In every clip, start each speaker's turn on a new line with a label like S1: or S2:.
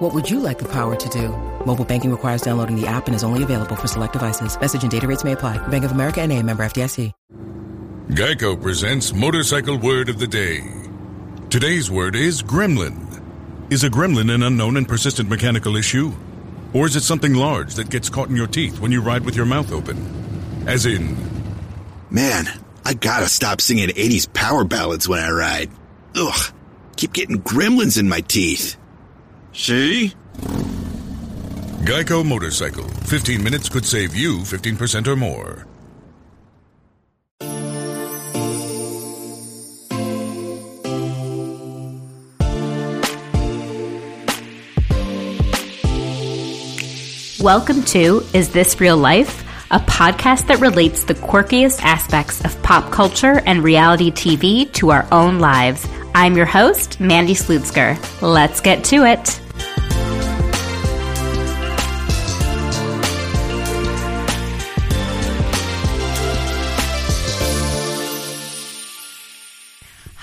S1: What would you like the power to do? Mobile banking requires downloading the app and is only available for select devices. Message and data rates may apply. Bank of America and a member FDIC.
S2: Geico presents Motorcycle Word of the Day. Today's word is gremlin. Is a gremlin an unknown and persistent mechanical issue? Or is it something large that gets caught in your teeth when you ride with your mouth open? As in,
S3: Man, I gotta stop singing 80s power ballads when I ride. Ugh, keep getting gremlins in my teeth. See?
S2: Geico Motorcycle. 15 minutes could save you 15% or more.
S4: Welcome to Is This Real Life? A podcast that relates the quirkiest aspects of pop culture and reality TV to our own lives. I'm your host, Mandy Slutsker. Let's get to it.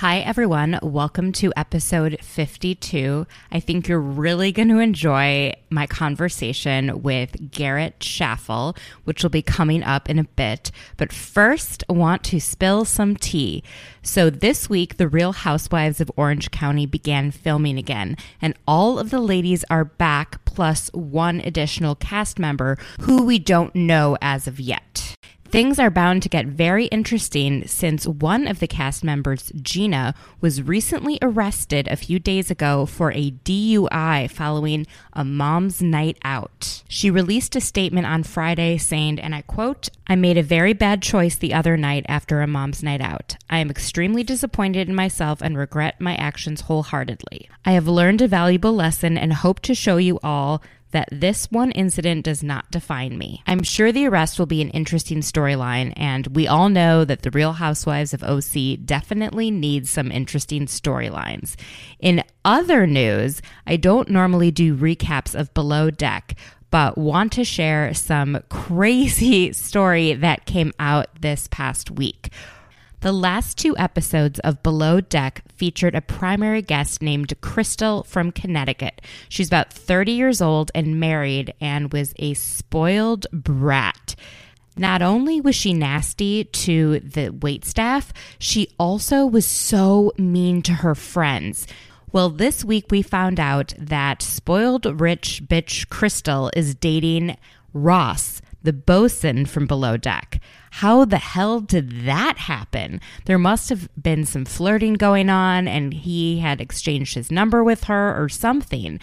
S4: Hi, everyone. Welcome to episode 52. I think you're really going to enjoy my conversation with Garrett Schaffel, which will be coming up in a bit. But first, I want to spill some tea. So, this week, The Real Housewives of Orange County began filming again, and all of the ladies are back, plus one additional cast member who we don't know as of yet. Things are bound to get very interesting since one of the cast members, Gina, was recently arrested a few days ago for a DUI following a mom's night out. She released a statement on Friday saying, and I quote, I made a very bad choice the other night after a mom's night out. I am extremely disappointed in myself and regret my actions wholeheartedly. I have learned a valuable lesson and hope to show you all that this one incident does not define me. I'm sure the arrest will be an interesting storyline, and we all know that the Real Housewives of OC definitely needs some interesting storylines. In other news, I don't normally do recaps of Below Deck, but want to share some crazy story that came out this past week. The last two episodes of Below Deck featured a primary guest named Crystal from Connecticut. She's about 30 years old and married and was a spoiled brat. Not only was she nasty to the wait staff, she also was so mean to her friends. Well, this week we found out that spoiled rich bitch Crystal is dating Ross, the bosun from Below Deck. How the hell did that happen? There must have been some flirting going on, and he had exchanged his number with her or something.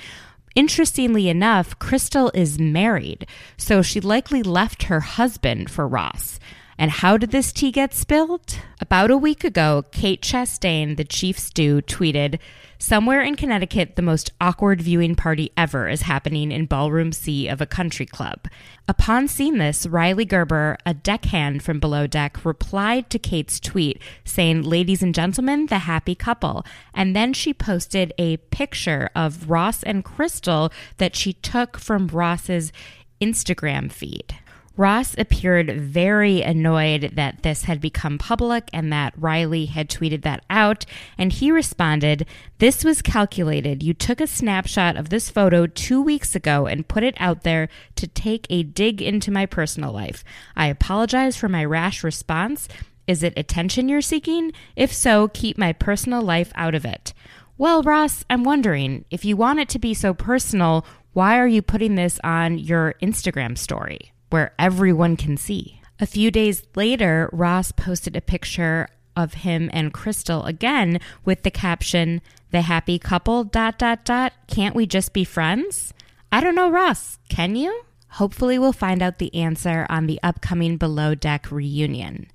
S4: Interestingly enough, Crystal is married, so she likely left her husband for Ross. And how did this tea get spilled? About a week ago, Kate Chastain, the chief stew, tweeted, Somewhere in Connecticut, the most awkward viewing party ever is happening in Ballroom C of a country club. Upon seeing this, Rhylee Gerber, a deckhand from Below Deck, replied to Kate's tweet saying, Ladies and gentlemen, the happy couple. And then she posted a picture of Ross and Crystal that she took from Ross's Instagram feed. Ross appeared very annoyed that this had become public and that Rhylee had tweeted that out, and he responded, This was calculated. You took a snapshot of this photo two weeks ago and put it out there to take a dig into my personal life. I apologize for my rash response. Is it attention you're seeking? If so, keep my personal life out of it. Well, Ross, I'm wondering if you want it to be so personal, why are you putting this on your Instagram story? Where everyone can see. A few days later, Ross posted a picture of him and Crystal again with the caption, The happy couple, dot, dot, dot. Can't we just be friends? I don't know, Ross. Can you? Hopefully, we'll find out the answer on the upcoming Below Deck reunion.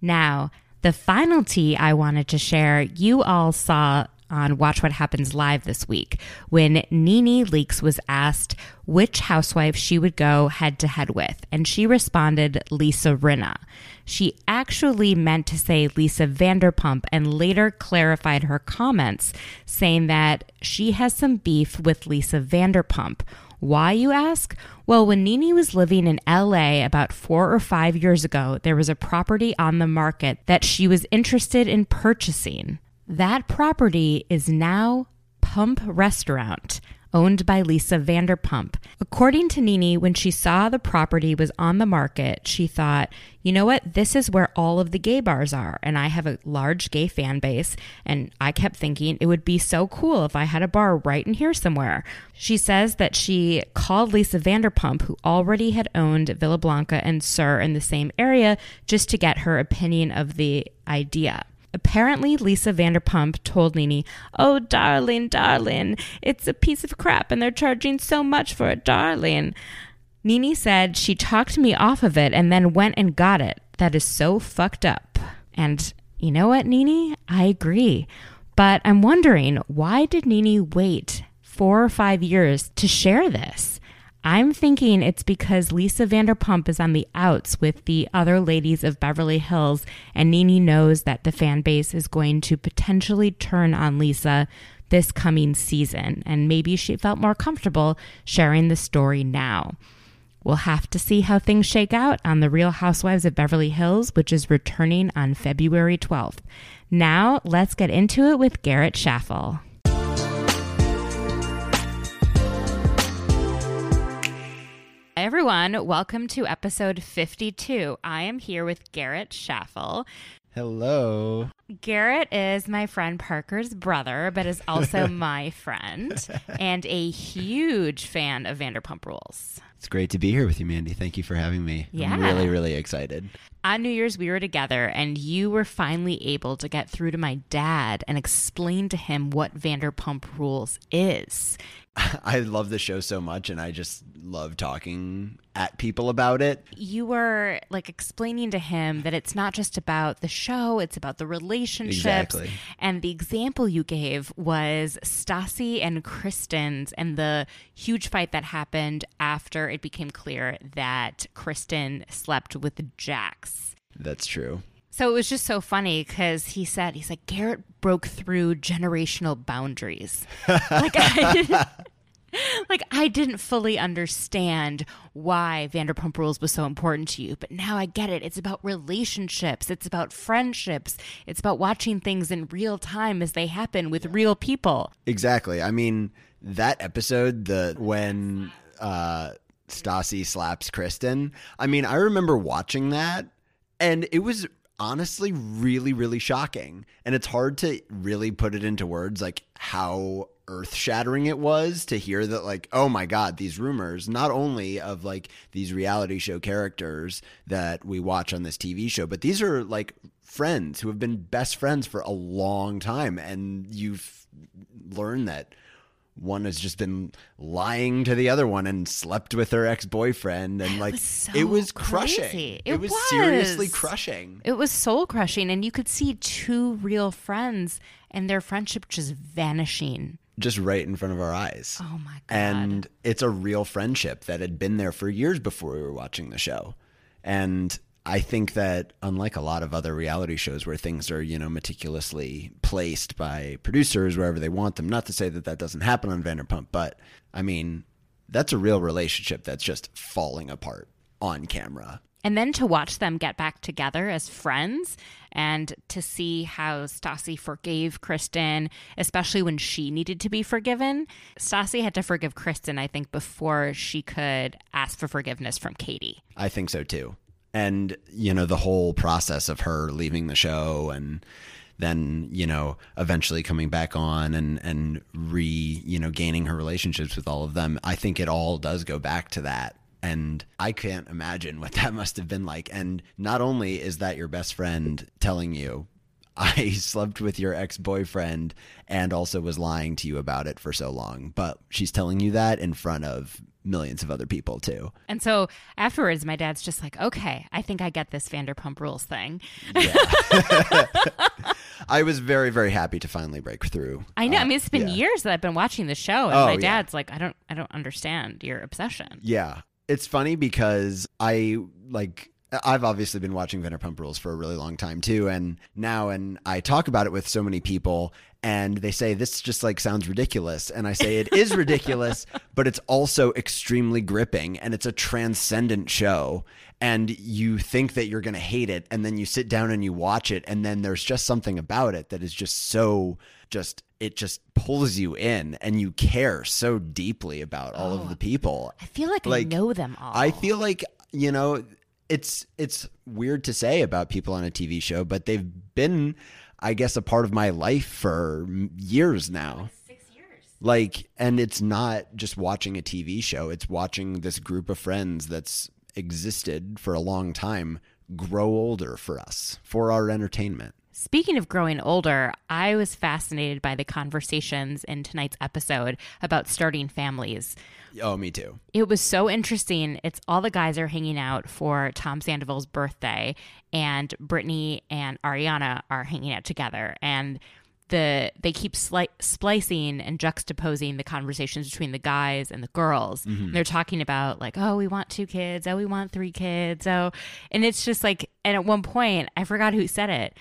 S4: Now, the final tea I wanted to share, you all saw on Watch What Happens Live this week when Nene Leakes was asked which housewife she would go head to head with, and she responded Lisa Rinna. She actually meant to say Lisa Vanderpump and later clarified her comments, saying that she has some beef with Lisa Vanderpump. Why, you ask? Well, when Nene was living in LA about four or five years ago, there was a property on the market that she was interested in purchasing. That property is now Pump Restaurant owned by Lisa Vanderpump. According to Nene, when she saw the property was on the market, she thought, you know what? This is where all of the gay bars are. And I have a large gay fan base. And I kept thinking it would be so cool if I had a bar right in here somewhere. She says that she called Lisa Vanderpump, who already had owned Villa Blanca and SUR in the same area, just to get her opinion of the idea. Apparently, Lisa Vanderpump told Nene, Oh, darling, darling, it's a piece of crap and they're charging so much for it, darling. Nene said she talked me off of it and then went and got it. That is so fucked up. And you know what, Nene? I agree. But I'm wondering, why did Nene wait four or five years to share this? I'm thinking it's because Lisa Vanderpump is on the outs with the other ladies of Beverly Hills, and Nene knows that the fan base is going to potentially turn on Lisa this coming season, and maybe she felt more comfortable sharing the story now. We'll have to see how things shake out on The Real Housewives of Beverly Hills, which is returning on February 12th. Now, let's get into it with Garrett Schaffel. Hi, everyone. Welcome to episode 52. I am here with Garrett Schaffel.
S5: Hello.
S4: Garrett is my friend Parker's brother, but is also my friend and a huge fan of Vanderpump Rules.
S5: It's great to be here with you, Mandy. Thank you for having me.
S4: Yeah.
S5: I'm really, really excited.
S4: On New Year's, we were together, and you were finally able to get through to my dad and explain to him what Vanderpump Rules is.
S5: I love the show so much, and I just love talking at people about it.
S4: You were like explaining to him that it's not just about the show, it's about the relationships.
S5: Exactly.
S4: And the example you gave was Stassi and Kristen's and the huge fight that happened after it became clear that Kristen slept with Jax.
S5: That's true.
S4: So it was just so funny because he said, he's like, Garrett broke through generational boundaries. like, I, like I didn't fully understand why Vanderpump Rules was so important to you, but now I get it. It's about relationships, it's about friendships, it's about watching things in real time as they happen with real people.
S5: Exactly. I mean, that episode, the when uh Stassi slaps Kristen, I mean, I remember watching that and it was honestly really really shocking. And it's hard to really put it into words like how earth shattering it was to hear that like oh my god these rumors not only of like these reality show characters that we watch on this TV show but these are like friends who have been best friends for a long time. And you've learned that one has just been lying to the other one and slept with her ex-boyfriend and like
S4: was so
S5: it was crushing
S4: crazy.
S5: it,
S4: It
S5: was,
S4: was.
S5: seriously crushing
S4: It was soul crushing, and you could see two real friends and their friendship just vanishing.
S5: just right in front of our eyes
S4: Oh my God.
S5: and it's a real friendship that had been there for years before we were watching the show and i think that unlike a lot of other reality shows where things are you know meticulously placed by producers wherever they want them not to say that that doesn't happen on vanderpump but i mean that's a real relationship that's just falling apart on camera
S4: And then to watch them get back together as friends and to see how Stassi forgave Kristen, especially when she needed to be forgiven. Stassi had to forgive Kristen, I think, before she could ask for forgiveness from Katie.
S5: I think so too. And, you know, the whole process of her leaving the show and then, you know, eventually coming back on and, and re, you know, gaining her relationships with all of them. I think it all does go back to that. And I can't imagine what that must have been like. And not only is that your best friend telling you, I slept with your ex boyfriend and also was lying to you about it for so long, but she's telling you that in front of millions of other people too.
S4: And so afterwards, my dad's just like, okay, I think I get this Vanderpump Rules thing.
S5: I was very, very happy to finally break through.
S4: I know.
S5: Uh,
S4: I mean, it's been
S5: yeah.
S4: years that I've been watching the show, and
S5: Oh,
S4: my
S5: yeah.
S4: dad's like, I don't, I don't understand your obsession.
S5: Yeah. It's funny because I like I've obviously been watching Vanderpump Rules for a really long time too and now and I talk about it with so many people and they say this just like sounds ridiculous and I say it is ridiculous but it's also extremely gripping and it's a transcendent show and you think that you're going to hate it and then you sit down and you watch it and then there's just something about it that is just so just it just pulls you in and you care so deeply about all of oh, the people
S4: I feel like,
S5: Like,
S4: I know them all.
S5: I feel like you know it's it's weird to say about people on a TV show, but they've been, I guess, a part of my life for years now.
S4: six years.
S5: Like, and it's not just watching a TV show; it's watching this group of friends that's existed for a long time grow older for us for our entertainment.
S4: Speaking of growing older, I was fascinated by the conversations in tonight's episode about starting families.
S5: Oh, me too.
S4: It was so interesting. It's all the guys are hanging out for Tom Sandoval's birthday, and Brittany and Ariana are hanging out together. And the they keep sli- splicing and juxtaposing the conversations between the guys and the girls. And they're talking about like, oh, we want two kids. Oh, we want three kids. Oh, and it's just like, and at one point, I forgot who said it.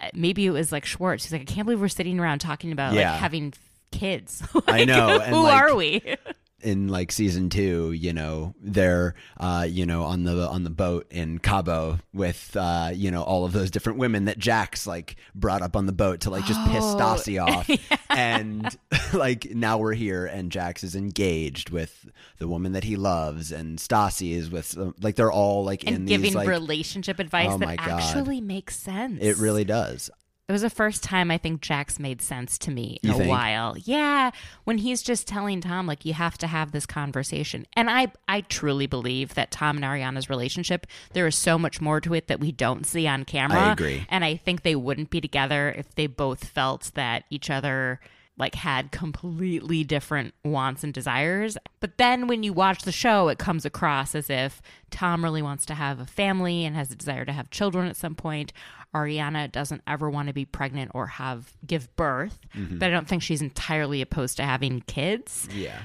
S4: Uh, Maybe it was like Schwartz. He's like, I can't believe we're sitting around talking about
S5: Yeah.
S4: like having kids.
S5: I know, and,
S4: who
S5: like,
S4: are we?
S5: in like season two, you know, they're uh, you know, on the on the boat in Cabo with uh, you know, all of those different women that Jax like brought up on the boat to like just piss
S4: Oh,
S5: Stassi off. And like now we're here and Jax is engaged with the woman that he loves and Stassi is with like they're all like in
S4: and
S5: these
S4: giving
S5: like
S4: relationship advice
S5: Oh
S4: that actually makes sense.
S5: it really does.
S4: It was the first time I think Jax made sense to me in
S5: You
S4: a
S5: think?
S4: while. Yeah, when he's just telling Tom like you have to have this conversation. And I I truly believe that Tom and Ariana's relationship there is so much more to it that we don't see on camera.
S5: I agree.
S4: And I think they wouldn't be together if they both felt that each other like had completely different wants and desires. But then when you watch the show, it comes across as if Tom really wants to have a family and has a desire to have children at some point. Ariana doesn't ever want to be pregnant or have give birth, mm-hmm. but I don't think she's entirely opposed to having kids.
S5: Yeah.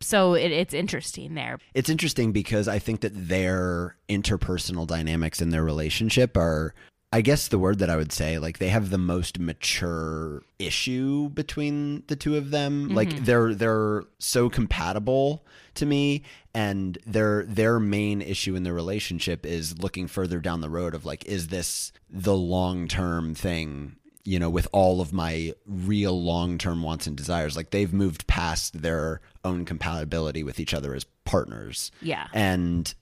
S4: So it, it's interesting there.
S5: It's interesting because I think that their interpersonal dynamics in their relationship are I guess the word that I would say like they have the most mature issue between the two of them. Like mm-hmm. they're they're so compatible to me and their their main issue in their relationship is looking further down the road of like is this the long-term thing you know, with all of my real long term wants and desires. Like they've moved past their own compatibility with each other as partners.
S4: Yeah.
S5: And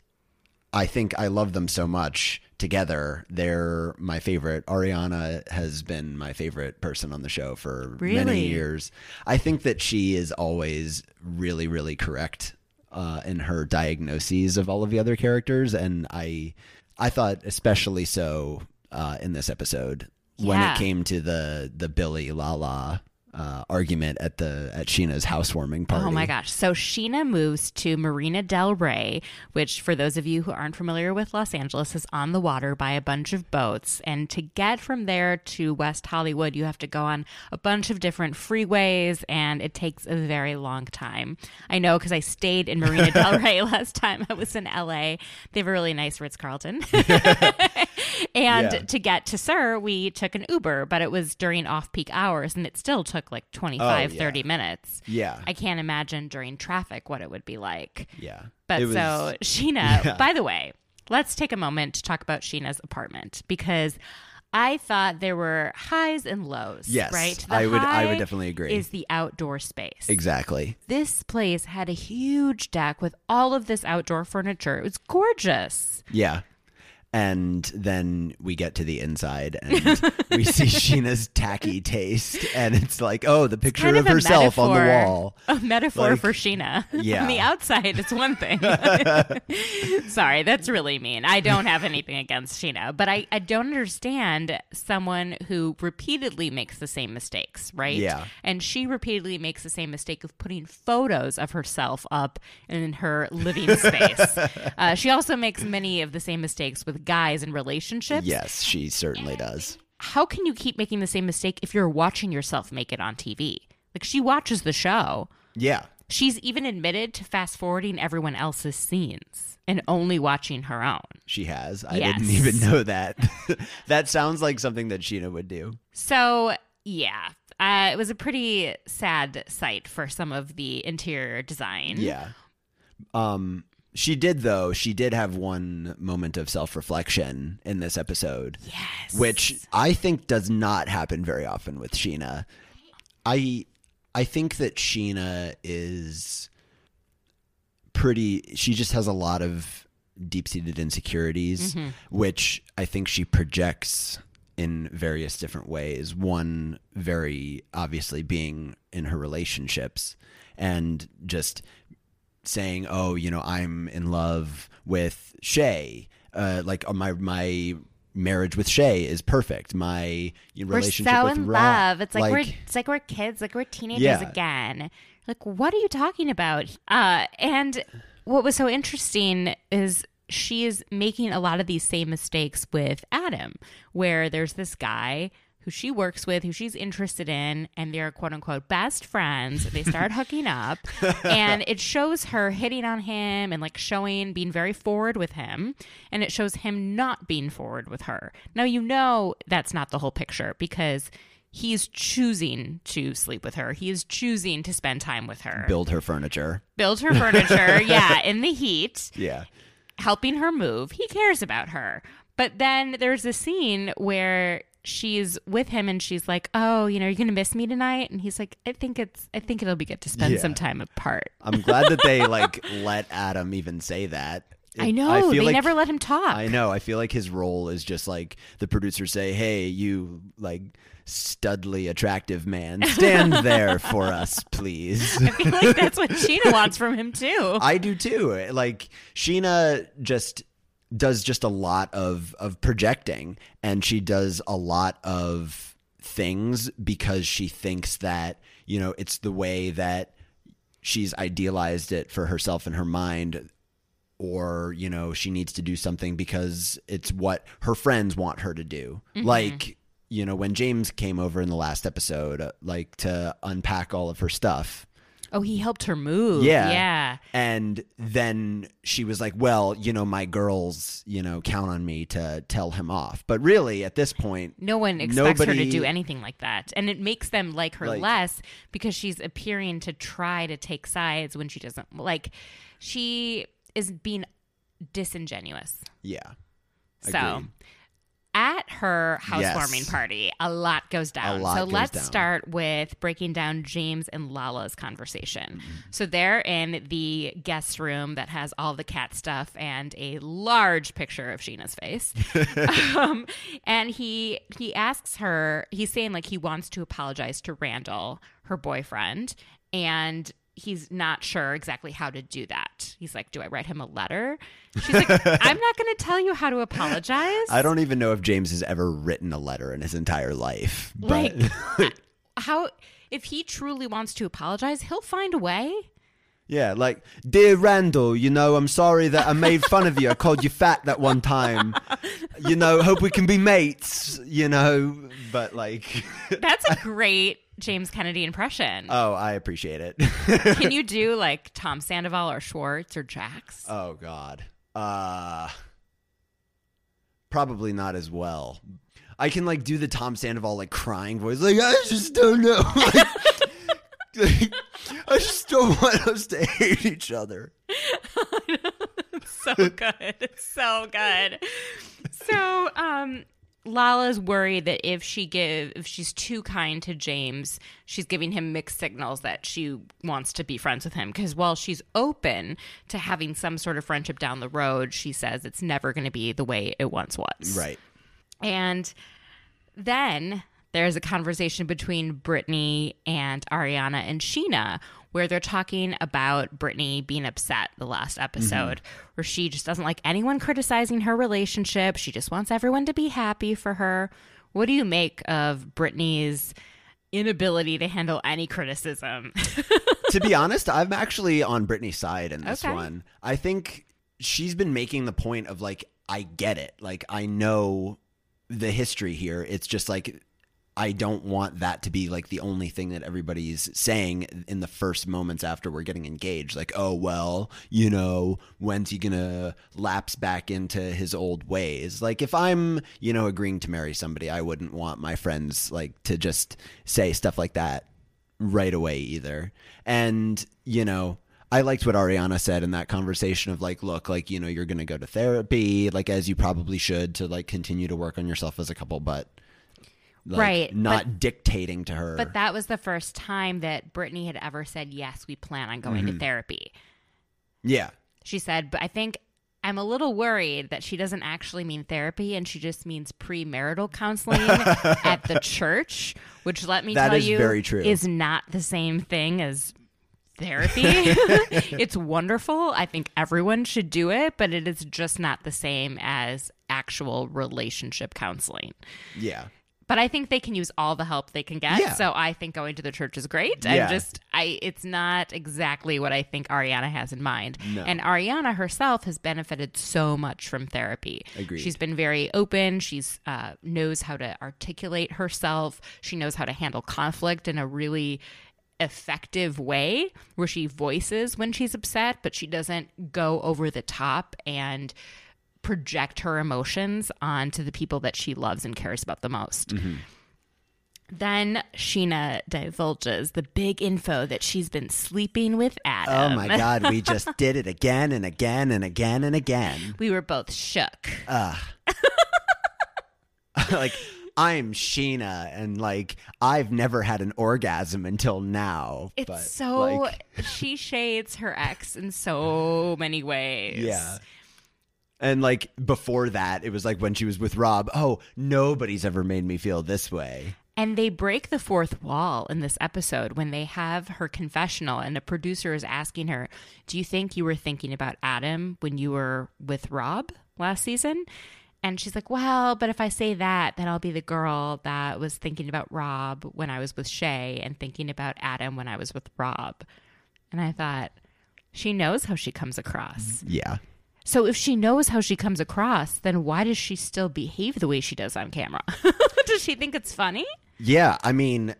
S5: I think I love them so much together. They're my favorite. Ariana has been my favorite person on the show for many years. I think that she is always really, really correct uh, in her diagnoses of all of the other characters, and I, I thought especially so uh, in this episode when it came to the the Billie Lala uh, argument at the at Scheana's housewarming party.
S4: Oh my gosh. So Scheana moves to Marina Del Rey, which, for those of you who aren't familiar with Los Angeles, is on the water by a bunch of boats. And to get from there to West Hollywood, you have to go on a bunch of different freeways, and it takes a very long time. I know because I stayed in Marina Del Rey last time I was in LA. They have a really nice Ritz Carlton. and
S5: Yeah.
S4: to get to SUR, we took an Uber, but it was during off peak hours, and it still took like 25,
S5: Oh, yeah.
S4: 30 minutes.
S5: Yeah.
S4: I can't imagine during traffic what it would be like.
S5: yeah.
S4: But
S5: was-
S4: so Scheana, by the way, let's take a moment to talk about Scheana's apartment because I thought there were highs and lows.
S5: Yes,
S4: right. The
S5: I would- I would definitely agree.
S4: Is the outdoor space
S5: exactly.
S4: This place had a huge deck with all of this outdoor furniture. It was gorgeous.
S5: Yeah. And then we get to the inside and we see Scheana's tacky taste. And it's like, oh, the picture
S4: Kind
S5: of,
S4: a
S5: herself on the wall.
S4: A metaphor
S5: Like,
S4: for Scheana.
S5: yeah.
S4: On the outside, it's one thing. Sorry, that's really mean. I don't have anything against Scheana, but I, I don't understand someone who repeatedly makes the same mistakes, right?
S5: Yeah.
S4: And she repeatedly makes the same mistake of putting photos of herself up in her living space. uh, she also makes many of the same mistakes with guys in relationships.
S5: Yes, she certainly does.
S4: how can you keep making the same mistake if you're watching yourself make it on TV? Like she watches the show.
S5: Yeah.
S4: She's even admitted to fast forwarding everyone else's scenes and only watching her own.
S5: She has. I
S4: Yes.
S5: didn't even know that. that sounds like something that Scheana would do.
S4: So, yeah, uh, it was a pretty sad sight for some of the interior design.
S5: Yeah. Um she did though, she did have one moment of self-reflection in this episode.
S4: Yes.
S5: Which I think does not happen very often with Scheana. I I think that Scheana is pretty she just has a lot of deep-seated insecurities mm-hmm. which I think she projects in various different ways. One very obviously being in her relationships and just saying, "Oh, you know, I'm in love with Shay. Uh, like uh, my my marriage with Shay is perfect. My you
S4: we're
S5: relationship
S4: so
S5: with
S4: in
S5: Rob,
S4: love. It's like, we're it's like we're kids, like we're teenagers
S5: Yeah.
S4: again. Like, what are you talking about? Uh, and what was so interesting is she is making a lot of these same mistakes with Adam, where there's this guy who she works with, who she's interested in, and they're quote unquote best friends. They start hooking up, and it shows her hitting on him and like showing being very forward with him, and it shows him not being forward with her. Now, you know that's not the whole picture because he's choosing to sleep with her, he is choosing to spend time with her,
S5: build her furniture.
S4: build her furniture, yeah, in the heat
S5: Yeah.
S4: helping her move. He cares about her. But then there's a scene where she's with him and she's like, "Oh, you know, you're going to miss me tonight?" And he's like, "I think it's I think it'll be good to spend
S5: Yeah.
S4: some time apart."
S5: I'm glad that they like let Adam even say that.
S4: I
S5: It-
S4: know.
S5: feel
S4: they
S5: like-
S4: never let him talk.
S5: I know. I feel like his role is just like the producers say, "Hey, you like studly attractive man, stand there for us, please."
S4: I feel like that's what Scheana wants from him too.
S5: I do too. Like Scheana just does just a lot of of projecting and she does a lot of things because she thinks that, you know, it's the way that she's idealized it for herself in her mind or, you know, she needs to do something because it's what her friends want her to do. Like you know, when James came over in the last episode, uh, like to unpack all of her stuff,
S4: Oh, he helped her move.
S5: yeah.
S4: Yeah.
S5: And then she was like, well, you know, my girls, you know, count on me to tell him off. But really, at this point,
S4: No one expects her to do anything like that. And it makes them like her
S5: Like-
S4: less because she's appearing to try to take sides when she doesn't. Like, she is being disingenuous.
S5: yeah.
S4: So,
S5: Agreed.
S4: At her housewarming
S5: Yes.
S4: party, a lot goes down.
S5: lot
S4: so
S5: goes
S4: let's
S5: down.
S4: start with breaking down James and Lala's conversation. So they're in the guest room that has all the cat stuff and a large picture of Scheana's face. um, and he he asks her, he's saying like he wants to apologize to Randall, her boyfriend, and he's not sure exactly how to do that. He's like, "Do I write him a letter?" She's like, "I'm not going to tell you how to apologize."
S5: I don't even know if James has ever written a letter in his entire life. But
S4: like how if he truly wants to apologize, he'll find a way.
S5: yeah, like, dear Randall, you know, I'm sorry that I made fun of you. I called you fat that one time. You know, hope we can be mates, you know, but like,
S4: That's a great James Kennedy impression.
S5: oh, I appreciate it.
S4: Can you do like Tom Sandoval or Schwartz or Jax?
S5: Oh God. Uh probably not as well. I can like do the Tom Sandoval like crying voice, like I just don't know. Like, I just don't want us to hate each other.
S4: so good. So good. So, um, Lala's worried that if she give if she's too kind to James, she's giving him mixed signals that she wants to be friends with him. Because while she's open to having some sort of friendship down the road, she says it's never going to be the way it once was.
S5: Right.
S4: And then there's a conversation between Brittany and Ariana and Scheana where they're talking about Brittany being upset the last episode, where she just doesn't like anyone criticizing her relationship. She just wants everyone to be happy for her. What do you make of Brittany's inability to handle any criticism?
S5: to be honest, I'm actually on Brittany's side in this
S4: Okay.
S5: one. I think she's been making the point of like, I get it. Like, I know the history here. It's just like I don't want that to be like the only thing that everybody's saying in the first moments after we're getting engaged. Like, oh, well, you know, when's he going to lapse back into his old ways? Like, if I'm, you know, agreeing to marry somebody, I wouldn't want my friends like to just say stuff like that right away either. And, you know, I liked what Ariana said in that conversation of like, look, like, you know, you're going to go to therapy, like, as you probably should to like continue to work on yourself as a couple, but like,
S4: Right,
S5: not
S4: but-
S5: dictating to her.
S4: But that was the first time that Brittany had ever said, Yes, we plan on going
S5: Mm-hmm.
S4: to therapy.
S5: yeah.
S4: She said, But I think I'm a little worried that she doesn't actually mean therapy and she just means premarital counseling at the church, which let me
S5: That
S4: tell you
S5: very true.
S4: is not the same thing as therapy. it's wonderful. I think everyone should do it, but it is just not the same as actual relationship counseling.
S5: Yeah.
S4: But I think they can use all the help they can get.
S5: Yeah.
S4: So I think going to the church is great.
S5: Yeah.
S4: I'm just I it's not exactly what I think Ariana has in mind.
S5: No.
S4: And Ariana herself has benefited so much from therapy.
S5: Agreed.
S4: She's been very open. She's uh, knows how to articulate herself. She knows how to handle conflict in a really effective way where she voices when she's upset, but she doesn't go over the top and project her emotions onto the people that she loves and cares about the most. Mm-hmm. Then Scheana divulges the big info that she's been sleeping with Adam.
S5: Oh my God, we just did it again and again and again and again.
S4: We were both shook.
S5: like, I'm Scheana, and like, I've never had an orgasm until now.
S4: It's
S5: but,
S4: so
S5: like,
S4: she shades her ex in so many ways.
S5: Yeah. And like before that, it was like when she was with Rob, oh, nobody's ever made me feel this way.
S4: And they break the fourth wall in this episode when they have her confessional, and the producer is asking her, Do you think you were thinking about Adam when you were with Rob last season? And she's like, Well, but if I say that, then I'll be the girl that was thinking about Rob when I was with Shay and thinking about Adam when I was with Rob. And I thought, she knows how she comes across.
S5: Yeah.
S4: So if she knows how she comes across, then why does she still behave the way she does on camera? does she think it's funny?
S5: Yeah, I mean,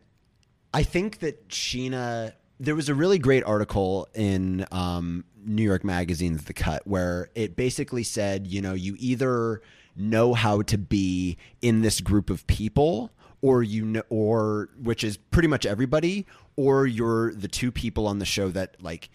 S5: I think that Scheana. There was a really great article in um, New York Magazine's The Cut where it basically said, you know, you either know how to be in this group of people, or you know, or which is pretty much everybody, or you're the two people on the show that like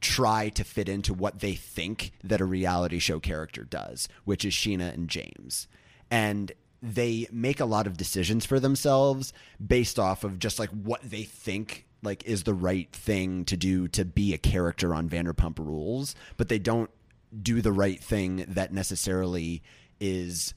S5: try to fit into what they think that a reality show character does, which is Scheana and James. And they make a lot of decisions for themselves based off of just like what they think like is the right thing to do to be a character on Vanderpump Rules, but they don't do the right thing that necessarily is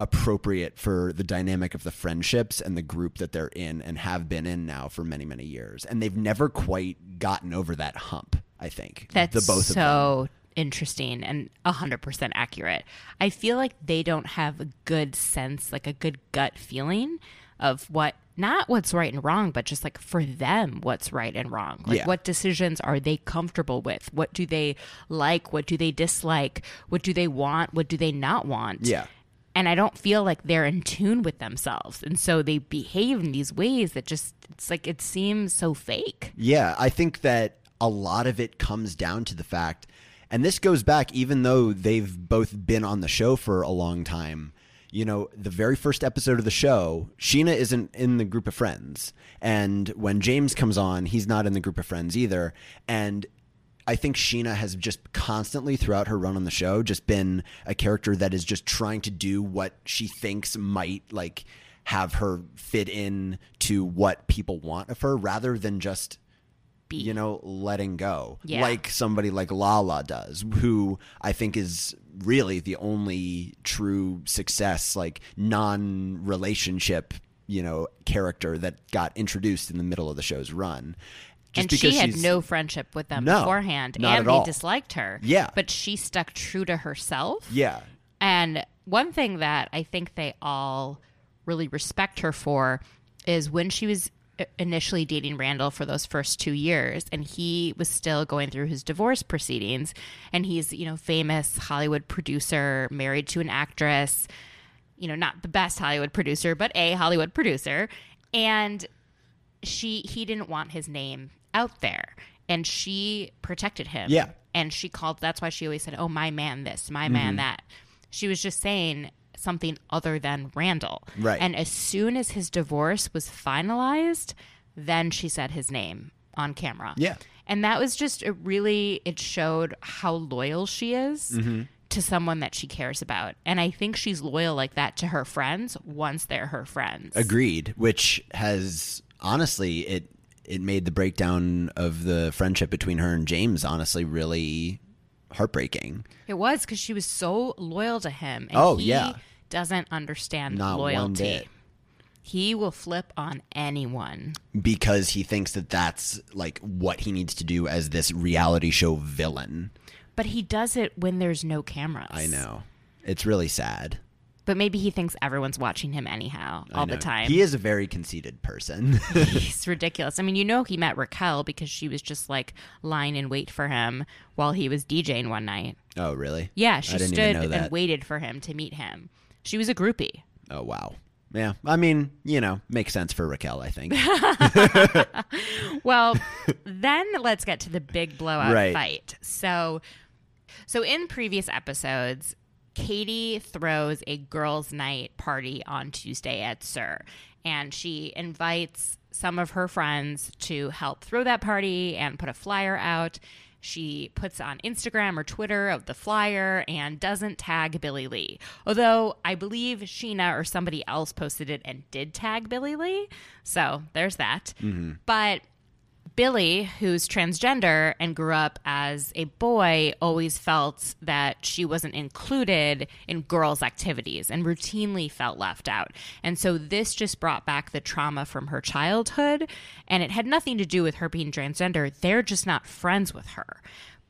S5: appropriate for the dynamic of the friendships and the group that they're in and have been in now for many many years and they've never quite gotten over that hump i think
S4: That's
S5: the both of them
S4: so interesting and 100% accurate. I feel like they don't have a good sense, like a good gut feeling of what not what's right and wrong, but just like for them what's right and wrong. Like
S5: Yeah.
S4: what decisions are they comfortable with? What do they like? What do they dislike? What do they want? What do they not want?
S5: Yeah.
S4: And I don't feel like they're in tune with themselves. And so they behave in these ways that just it's like it seems so fake.
S5: Yeah, I think that a lot of it comes down to the fact, and this goes back even though they've both been on the show for a long time. You know, the very first episode of the show, Scheana isn't in the group of friends. And when James comes on, he's not in the group of friends either. And I think Scheana has just constantly throughout her run on the show just been a character that is just trying to do what she thinks might like have her fit in to what people want of her rather than just
S4: Be.
S5: you know letting go
S4: Yeah.
S5: like somebody like Lala does who I think is really the only true success like non-relationship you know character that got introduced in the middle of the show's run Just
S4: and she had no friendship with them
S5: No,
S4: beforehand, and they
S5: all.
S4: disliked her.
S5: Yeah.
S4: but she stuck true to herself.
S5: yeah
S4: And one thing that I think they all really respect her for is when she was initially dating Randall for those first two years, and he was still going through his divorce proceedings, and he's you know famous Hollywood producer, married to an actress. you know, not the best Hollywood producer, but a Hollywood producer. And she he didn't want his name out there. And she protected him.
S5: Yeah.
S4: And she called that's why she always said, Oh, my man this, my man mm-hmm. that. She was just saying something other than Randall.
S5: Right.
S4: And as soon as his divorce was finalized, then she said his name on camera.
S5: Yeah.
S4: And that was just it really it showed how loyal she is
S5: Mm-hmm.
S4: to someone that she cares about. And I think she's loyal like that to her friends once they're her friends.
S5: Agreed. Which has honestly it it made the breakdown of the friendship between her and James honestly really heartbreaking.
S4: It was because she was so loyal to him. And
S5: Oh,
S4: he
S5: yeah.
S4: Doesn't understand
S5: Not
S4: loyalty. He will flip on anyone.
S5: because he thinks that that's like what he needs to do as this reality show villain.
S4: But he does it when there's no cameras.
S5: I know. It's really sad.
S4: But maybe he thinks everyone's watching him anyhow all the time.
S5: He is a very conceited person.
S4: He's ridiculous. I mean, you know, he met Raquel because she was just like lying in wait for him while he was DJing one night.
S5: oh, really?
S4: Yeah, she
S5: didn't
S4: stood
S5: even know that.
S4: and waited for him to meet him. She was a groupie.
S5: Oh, wow. Yeah. I mean, you know, makes sense for Raquel, I think.
S4: Well, then let's get to the big blowout
S5: Right.
S4: fight. So, so in previous episodes, Katie throws a girls' night party on Tuesday at SUR, and she invites some of her friends to help throw that party and put a flyer out. She puts on Instagram or Twitter of the flyer and doesn't tag Billie Lee. Although I believe Scheana or somebody else posted it and did tag Billie Lee. So there's that. Mm-hmm. But Billie, who's transgender and grew up as a boy, always felt that she wasn't included in girls' activities and routinely felt left out. And so this just brought back the trauma from her childhood. And it had nothing to do with her being transgender. They're just not friends with her.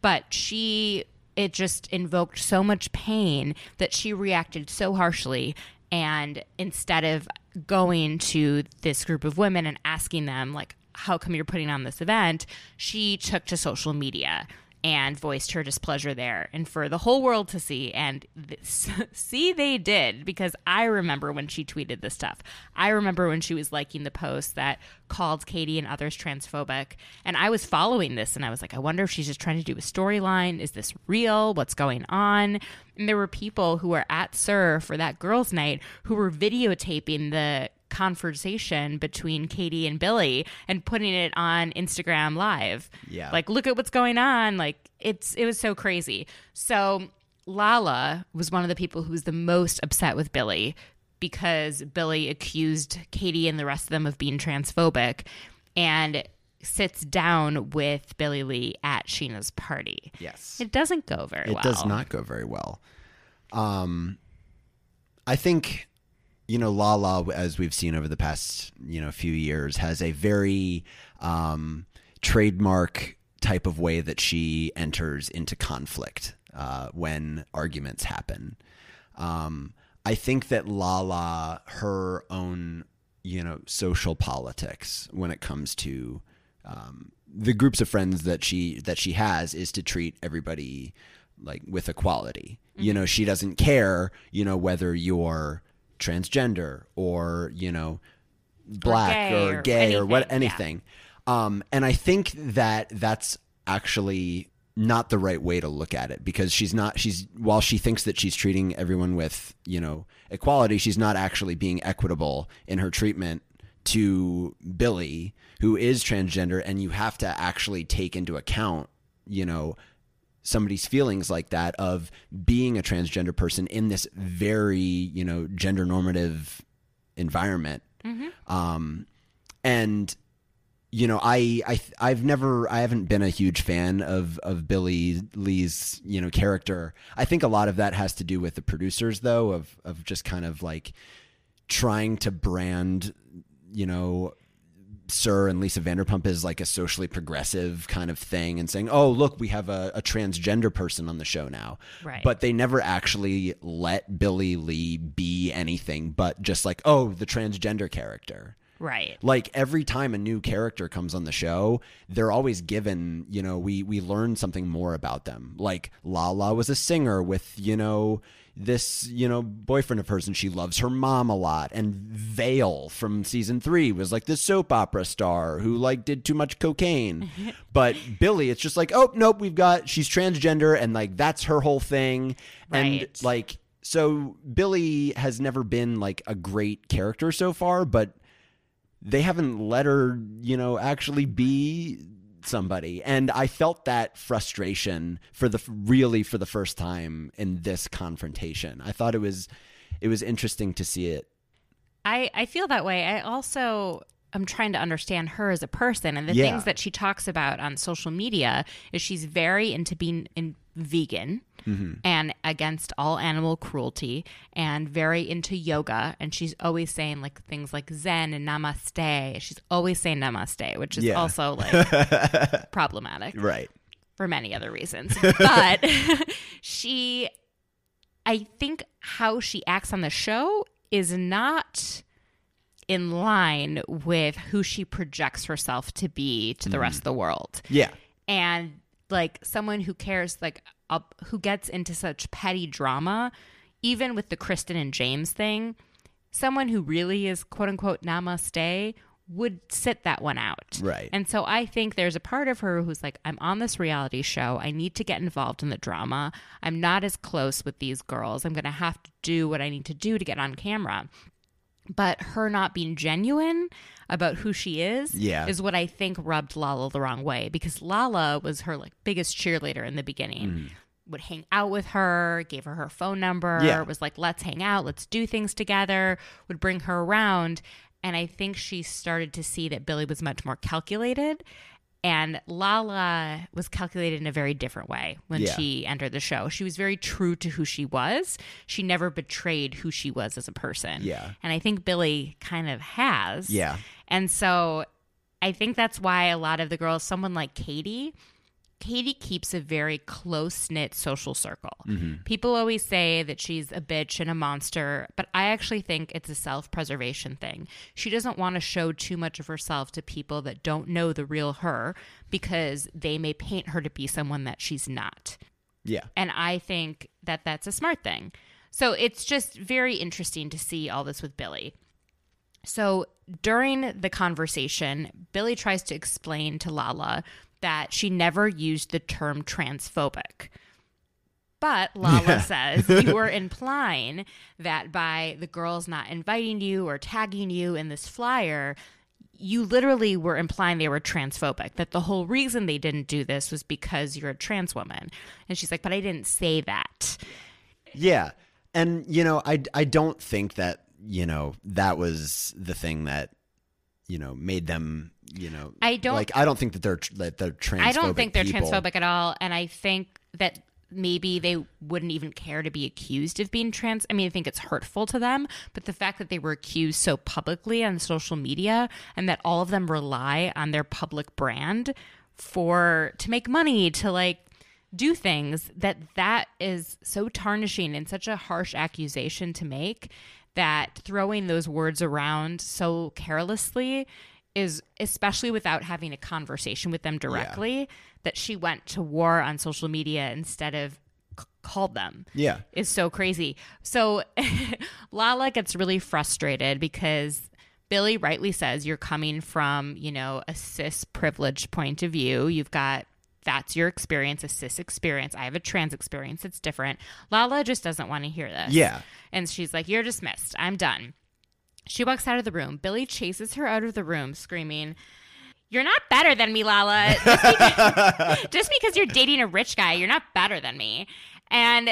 S4: But she, it just invoked so much pain that she reacted so harshly. And instead of going to this group of women and asking them, like, how come you're putting on this event? She took to social media and voiced her displeasure there and for the whole world to see. And this, see they did because i remember when she tweeted this stuff. I remember when she was liking the post that called katie and others transphobic. And i was following this and i was like i wonder if she's just trying to do a storyline. Is this real? What's going on? And there were people who were at SUR for that girls night who were videotaping the conversation between Katie and Billie and putting it on Instagram live.
S5: Yeah.
S4: Like look at what's going on. Like it's it was so crazy. So Lala was one of the people who was the most upset with Billie because Billie accused Katie and the rest of them of being transphobic and sits down with Billie Lee at Scheana's party.
S5: Yes.
S4: It doesn't go very
S5: It
S4: well.
S5: does not go very well. Um, I think you know Lala, as we've seen over the past you know few years, has a very um, trademark type of way that she enters into conflict uh, when arguments happen. Um, I think that Lala, her own you know social politics when it comes to um, the groups of friends that she that she has is to treat everybody like with equality. You know, she doesn't care, you know, whether you're transgender or, you know, black
S4: gay
S5: or,
S4: or
S5: gay or what
S4: anything, yeah.
S5: anything. Um and I think that that's actually not the right way to look at it because she's not she's while she thinks that she's treating everyone with, you know, equality, she's not actually being equitable in her treatment to Billie, who is transgender, and you have to actually take into account, you know, somebody's feelings like that of being a transgender person in this very, you know, gender normative environment. Um, and you know, I, I, I've never, I haven't been a huge fan of, of Billie Lee's, you know, character. I think a lot of that has to do with the producers though, of, of just kind of like trying to brand, you know, SUR and Lisa Vanderpump as like a socially progressive kind of thing and saying, oh, look, we have a, a transgender person on the show now.
S4: Right.
S5: But they never actually let Billie Lee be anything but just like, oh, the transgender character.
S4: Right.
S5: Like every time a new character comes on the show, they're always given, you know, we we learn something more about them. Like Lala was a singer with, you know, this, you know, boyfriend of hers and she loves her mom a lot. And Vail from season three was like this soap opera star who like did too much cocaine. but Billie, it's just like, oh nope, we've got she's transgender and like that's her whole thing. And like so Billie has never been like a great character so far, but they haven't let her, you know, actually be somebody. And I felt that frustration for the really for the first time in this confrontation. I thought it was it was interesting to see it.
S4: I, I feel that way. I also I'm trying to understand her as a person and the
S5: Yeah.
S4: things that she talks about on social media is she's very into being in vegan
S5: Mm-hmm.
S4: and against all animal cruelty and very into yoga and she's always saying like things like zen and namaste she's always saying namaste which is
S5: Yeah.
S4: also like problematic
S5: Right.
S4: for many other reasons. But she, I think how she acts on the show is not in line with who she projects herself to be to the rest of the world.
S5: Yeah.
S4: And like someone who cares, like, who gets into such petty drama, even with the Kristen and James thing, someone who really is quote unquote namaste would sit that one out.
S5: Right.
S4: And so I think there's a part of her who's like, I'm on this reality show. I need to get involved in the drama. I'm not as close with these girls. I'm going to have to do what I need to do to get on camera. But her not being genuine about who she is
S5: Yeah.
S4: is what I think rubbed Lala the wrong way because Lala was her like biggest cheerleader in the beginning. Mm-hmm. Would hang out with her, gave her her phone number,
S5: Yeah.
S4: was like, let's hang out, let's do things together, would bring her around. And I think she started to see that Billie was much more calculated. And Lala was calculated in a very different way when
S5: Yeah.
S4: she entered the show. She was very true to who she was. She never betrayed who she was as a person.
S5: Yeah.
S4: And I think Billie kind of has.
S5: Yeah.
S4: And so I think that's why a lot of the girls, someone like Katie, Katie keeps a very close knit social circle. Mm-hmm. People always say that she's a bitch and a monster, but I actually think it's a self preservation thing. She doesn't want to show too much of herself to people that don't know the real her because they may paint her to be someone that she's not.
S5: Yeah.
S4: And I think that that's a smart thing. So it's just very interesting to see all this with Billie. So during the conversation, Billie tries to explain to Lala that she never used the term transphobic. But Lala says you were implying that by the girls not inviting you or tagging you in this flyer, you literally were implying they were transphobic, that the whole reason they didn't do this was because you're a trans woman. And she's like, but I didn't say that.
S5: Yeah. And you know, I I don't think that, you know, that was the thing that you know, made them, you know,
S4: I don't-
S5: like I don't think that they're that they're transphobic.
S4: I don't think they're
S5: people.
S4: transphobic at all. And I think that maybe they wouldn't even care to be accused of being trans. I mean, I think it's hurtful to them, but the fact that they were accused so publicly on social media and that all of them rely on their public brand for to make money to like do things that that is so tarnishing and such a harsh accusation to make that throwing those words around so carelessly is especially without having a conversation with them directly that she went to war on social media instead of c- called them
S5: Yeah.
S4: is so crazy. So Lala gets really frustrated because Billie rightly says you're coming from, you know, a cis privileged point of view. You've got that's your experience, a cis experience. I have a trans experience. It's different. Lala just doesn't want to hear this.
S5: Yeah.
S4: And she's like, You're dismissed. I'm done. She walks out of the room. Billie chases her out of the room, screaming, You're not better than me, Lala. Just because, just because you're dating a rich guy, you're not better than me. And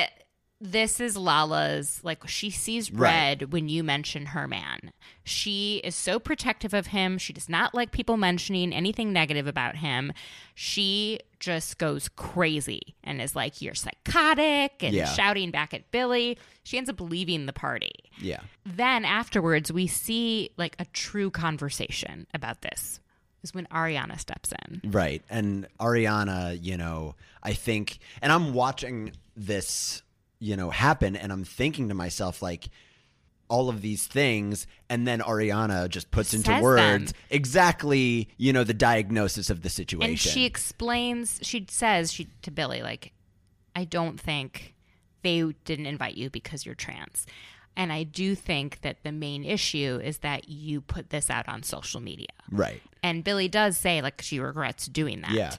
S4: this is Lala's, like, she sees
S5: Right.
S4: red when you mention her man. She is so protective of him. She does not like people mentioning anything negative about him. She just goes crazy and is like, You're psychotic and
S5: Yeah.
S4: shouting back at Billie. She ends up leaving the party
S5: Yeah.
S4: then afterwards we see like a true conversation about this is when ariana steps in
S5: Right. And Ariana, you know, I think, and I'm watching this, you know, happen and I'm thinking to myself, like, all of these things and then Ariana just puts into
S4: Says
S5: words
S4: them.
S5: exactly, you know, the diagnosis of the situation.
S4: And she explains, she says she to Billie, like, I don't think they didn't invite you because you're trans. And I do think that the main issue is that you put this out on social media.
S5: right.
S4: And Billie does say, like, she regrets doing that.
S5: Yeah.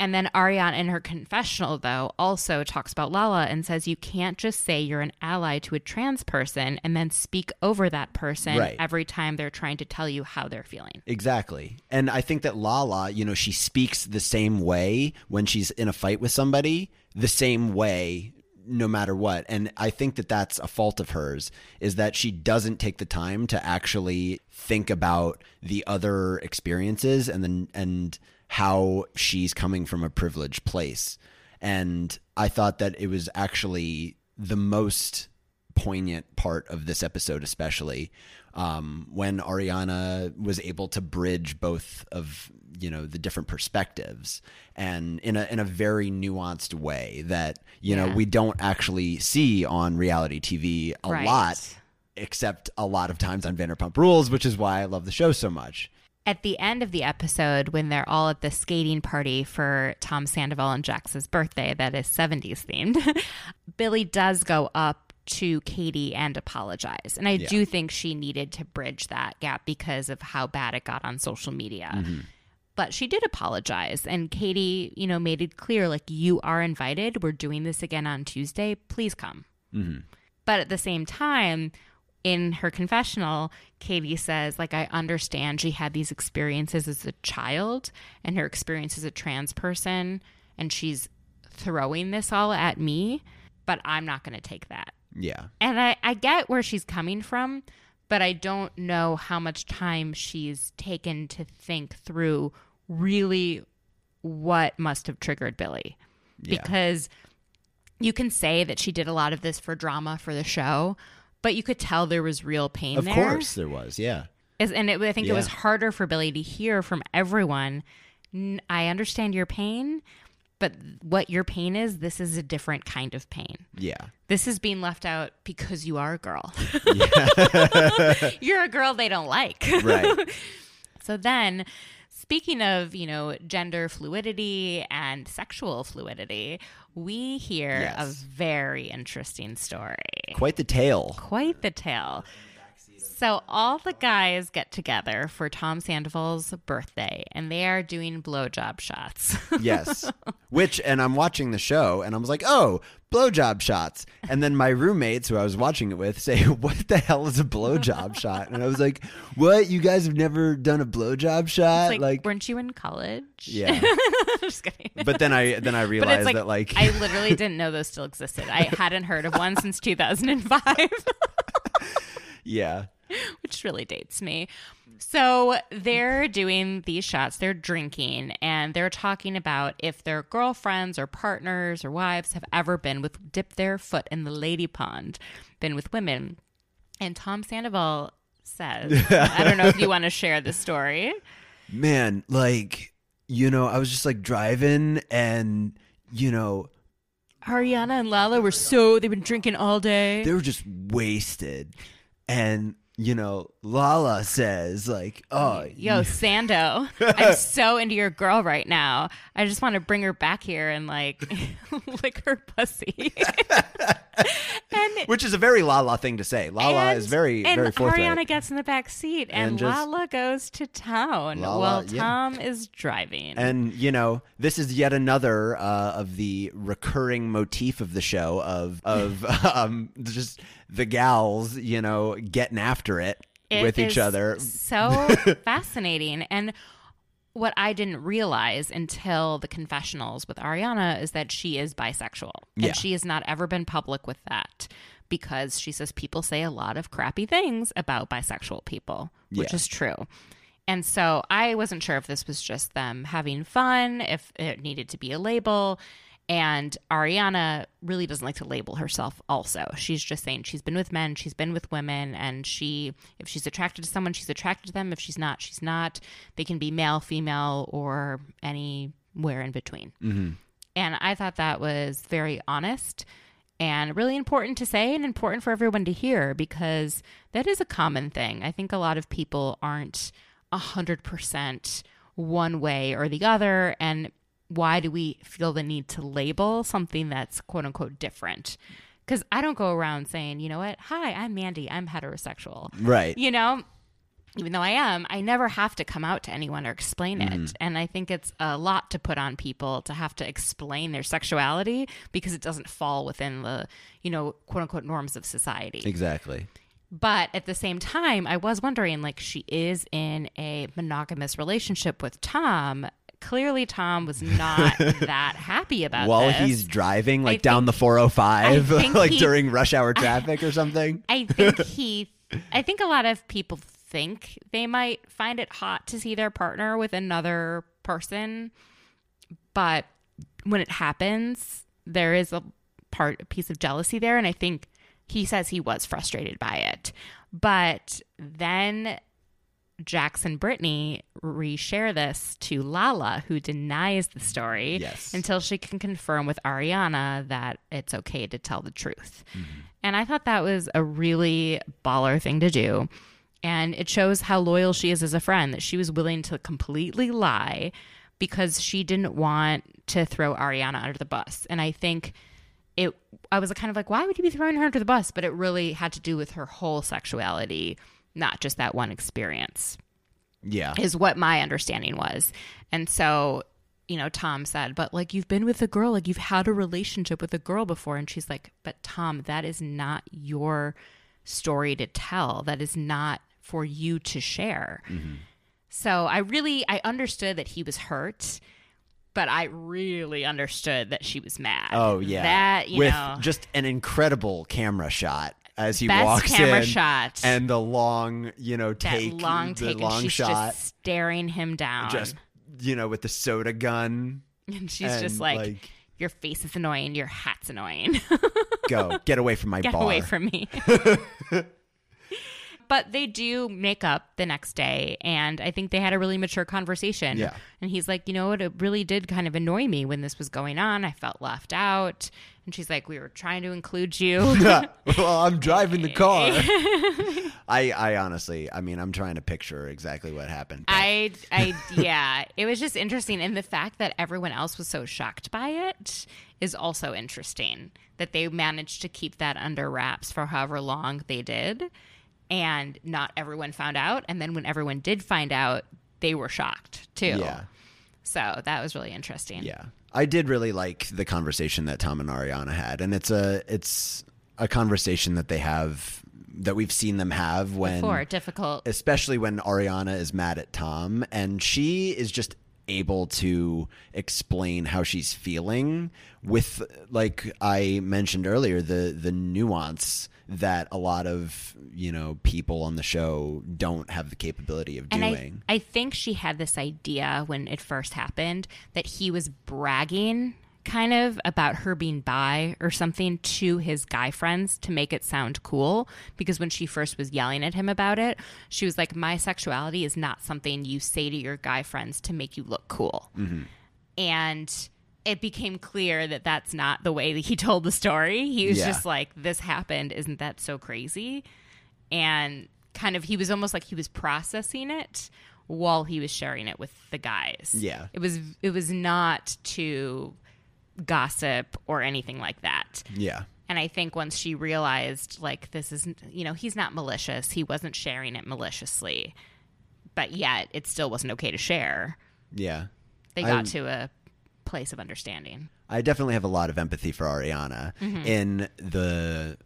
S4: And then Ariana in her confessional, though, also talks about Lala and says you can't just say you're an ally to a trans person and then speak over that person
S5: Right.
S4: every time they're trying to tell you how they're feeling.
S5: Exactly. And I think that Lala, you know, she speaks the same way when she's in a fight with somebody, the same way no matter what. And I think that that's a fault of hers is that she doesn't take the time to actually think about the other experiences and then and how she's coming from a privileged place. And I thought that it was actually the most poignant part of this episode, especially um, when Ariana was able to bridge both of you know the different perspectives and in a in a very nuanced way that you know we don't actually see on reality TV a
S4: Right.
S5: lot, except a lot of times on Vanderpump Rules, which is why I love the show so much.
S4: At the end of the episode, when they're all at the skating party for Tom Sandoval and Jax's birthday, that is 70s themed, Billie does go up to Katie and apologize. And I do think she needed to bridge that gap because of how bad it got on social media. Mm-hmm. But she did apologize. And Katie, you know, made it clear like, you are invited. We're doing this again on Tuesday. Please come. Mm-hmm. But at the same time, in her confessional, Katie says, like, I understand she had these experiences as a child and her experience as a trans person, and she's throwing this all at me, but I'm not going to take that.
S5: Yeah.
S4: And I, I get where she's coming from, but I don't know how much time she's taken to think through really what must have triggered Billie.
S5: Yeah.
S4: Because you can say that she did a lot of this for drama for the show, but you could tell there was real pain
S5: Of
S4: there.
S5: course there was. Yeah.
S4: And it, I think it was harder for Billie to hear from everyone. I understand your pain, but what your pain is, this is a different kind of pain.
S5: Yeah.
S4: This is being left out because you are a girl. You're a girl they don't like.
S5: Right.
S4: So then, speaking of, you know, gender fluidity and sexual fluidity, we hear a very interesting story.
S5: Quite the tale.
S4: Quite the tale. So all the guys get together for Tom Sandoval's birthday, and they are doing blowjob shots.
S5: Yes. Which, and I'm watching the show and I was like, oh, blowjob shots. And then my roommates who I was watching it with say, what the hell is a blowjob shot? And I was like, what? You guys have never done a blowjob shot?
S4: like,
S5: like,
S4: weren't you in college?
S5: yeah.
S4: Just kidding.
S5: But then I, then I realized
S4: like,
S5: that like,
S4: I literally didn't know those still existed. I hadn't heard of one since 2005.
S5: yeah.
S4: which really dates me. So they're doing these shots, they're drinking, and they're talking about if their girlfriends or partners or wives have ever been with dipped their foot in the lady pond, been with women. And Tom Sandoval says, I don't know if you want to share the story.
S5: Man, like, you know, I was just like driving and, you know,
S4: Ariana and Lala were so they've been drinking all day.
S5: they were just wasted. And, you know, Lala says, like, oh,
S4: Yo, Sando, I'm so into your girl right now. I just want to bring her back here and like lick her pussy. and
S5: which is a very Lala thing to say. Lala
S4: and,
S5: is very,
S4: and
S5: very forthright.
S4: Ariana gets in the back seat and,
S5: And just-
S4: Lala goes to town
S5: Lala-
S4: while
S5: yeah.
S4: Tom is driving.
S5: And you know, this is yet another uh, of the recurring motif of the show of of um, just the gals, you know, getting after it,
S4: It
S5: with each
S4: is
S5: other.
S4: So fascinating. And what I didn't realize until the confessionals with Ariana is that she is bisexual. And
S5: Yeah.
S4: she has not ever been public with that because she says people say a lot of crappy things about bisexual people, which
S5: Yeah.
S4: is true. And so I wasn't sure if this was just them having fun, if it needed to be a label. And Ariana really doesn't like to label herself also. She's just saying she's been with men, she's been with women, and she if she's attracted to someone, she's attracted to them. If she's not, she's not. They can be male, female, or anywhere in between. Mm-hmm. And I thought that was very honest and really important to say and important for everyone to hear because that is a common thing. I think a lot of people aren't 100% one way or the other. And why do we feel the need to label something that's quote unquote different? Because I don't go around saying, you know what, hi, I'm Mandy, I'm heterosexual.
S5: Right.
S4: You know, even though I am, I never have to come out to anyone or explain it. Mm-hmm. And I think it's a lot to put on people to have to explain their sexuality because it doesn't fall within the, you know, quote unquote norms of society.
S5: Exactly.
S4: But at the same time, I was wondering like, she is in a monogamous relationship with Tom. Clearly, Tom was not that happy about
S5: While
S4: this.
S5: he's driving, like
S4: I
S5: down oh
S4: think-
S5: the 405, like
S4: he-
S5: during rush hour traffic or something.
S4: I think he, I think a lot of people think they might find it hot to see their partner with another person, but when it happens, there is a part, a piece of jealousy there, and I think he says he was frustrated by it. But then And Brittany reshare this to Lala, who denies the story
S5: Yes.
S4: until she can confirm with Ariana that it's okay to tell the truth.
S5: Mm-hmm.
S4: And I thought that was a really baller thing to do. And it shows how loyal she is as a friend, that she was willing to completely lie because she didn't want to throw Ariana under the bus. And I think it, I was kind of like, why would you be throwing her under the bus? But it really had to do with her whole sexuality, not just that one experience
S5: Yeah.
S4: is what my understanding was. And so, you know, Tom said, but like you've been with a girl, like you've had a relationship with a girl before. And she's like, but Tom, that is not your story to tell. That is not for you to share. Mm-hmm. So I really, I understood that he was hurt. But I really understood that she was mad.
S5: Oh yeah,
S4: that you
S5: with
S4: know,
S5: just an incredible camera shot as he
S4: Best
S5: walks
S4: camera
S5: in,
S4: shot.
S5: and the long, you know,
S4: that
S5: take,
S4: long
S5: the
S4: take,
S5: long
S4: and she's
S5: shot,
S4: just staring him down.
S5: just you know, with the soda gun.
S4: and she's
S5: and,
S4: just like, "Your face is annoying. Your hat's annoying."
S5: Go get away from my ball.
S4: get
S5: bar.
S4: away from me. but they do make up the next day, and I think they had a really mature conversation.
S5: Yeah.
S4: And he's like, you know what? It really did kind of annoy me when this was going on. I felt left out. And she's like, we were trying to include you.
S5: well, I'm driving the car. I, I honestly, I mean, I'm trying to picture exactly what happened.
S4: I, I, yeah, it was just interesting, and the fact that everyone else was so shocked by it is also interesting. That they managed to keep that under wraps for however long they did, and not everyone found out. And then when everyone did find out, they were shocked too.
S5: yeah,
S4: So that was really interesting.
S5: yeah. I did really like the conversation that Tom and Ariana had, and it's a, it's a conversation that they have that we've seen them have when
S4: Before difficult.
S5: especially when Ariana is mad at Tom and she is just able to explain how she's feeling with like I mentioned earlier the the nuance that a lot of you know people on the show don't have the capability of
S4: And
S5: doing.
S4: I think she had this idea when it first happened that he was bragging kind of about her being bi or something to his guy friends to make it sound cool. Because when she first was yelling at him about it, she was like, My sexuality is not something you say to your guy friends to make you look cool. Mm-hmm. And it became clear that that's not the way that he told the story. He was
S5: Yeah.
S4: just like, This happened. Isn't that so crazy? and kind of he was almost like he was processing it while he was sharing it with the guys.
S5: Yeah.
S4: It was it was not to gossip or anything like that.
S5: yeah.
S4: And I think once she realized like this isn't you know, he's not malicious. He wasn't sharing it maliciously. But yet it still wasn't okay to share.
S5: Yeah.
S4: They
S5: I-
S4: got to a place of understanding.
S5: I definitely have a lot of empathy for Ariana
S4: Mm-hmm.
S5: in the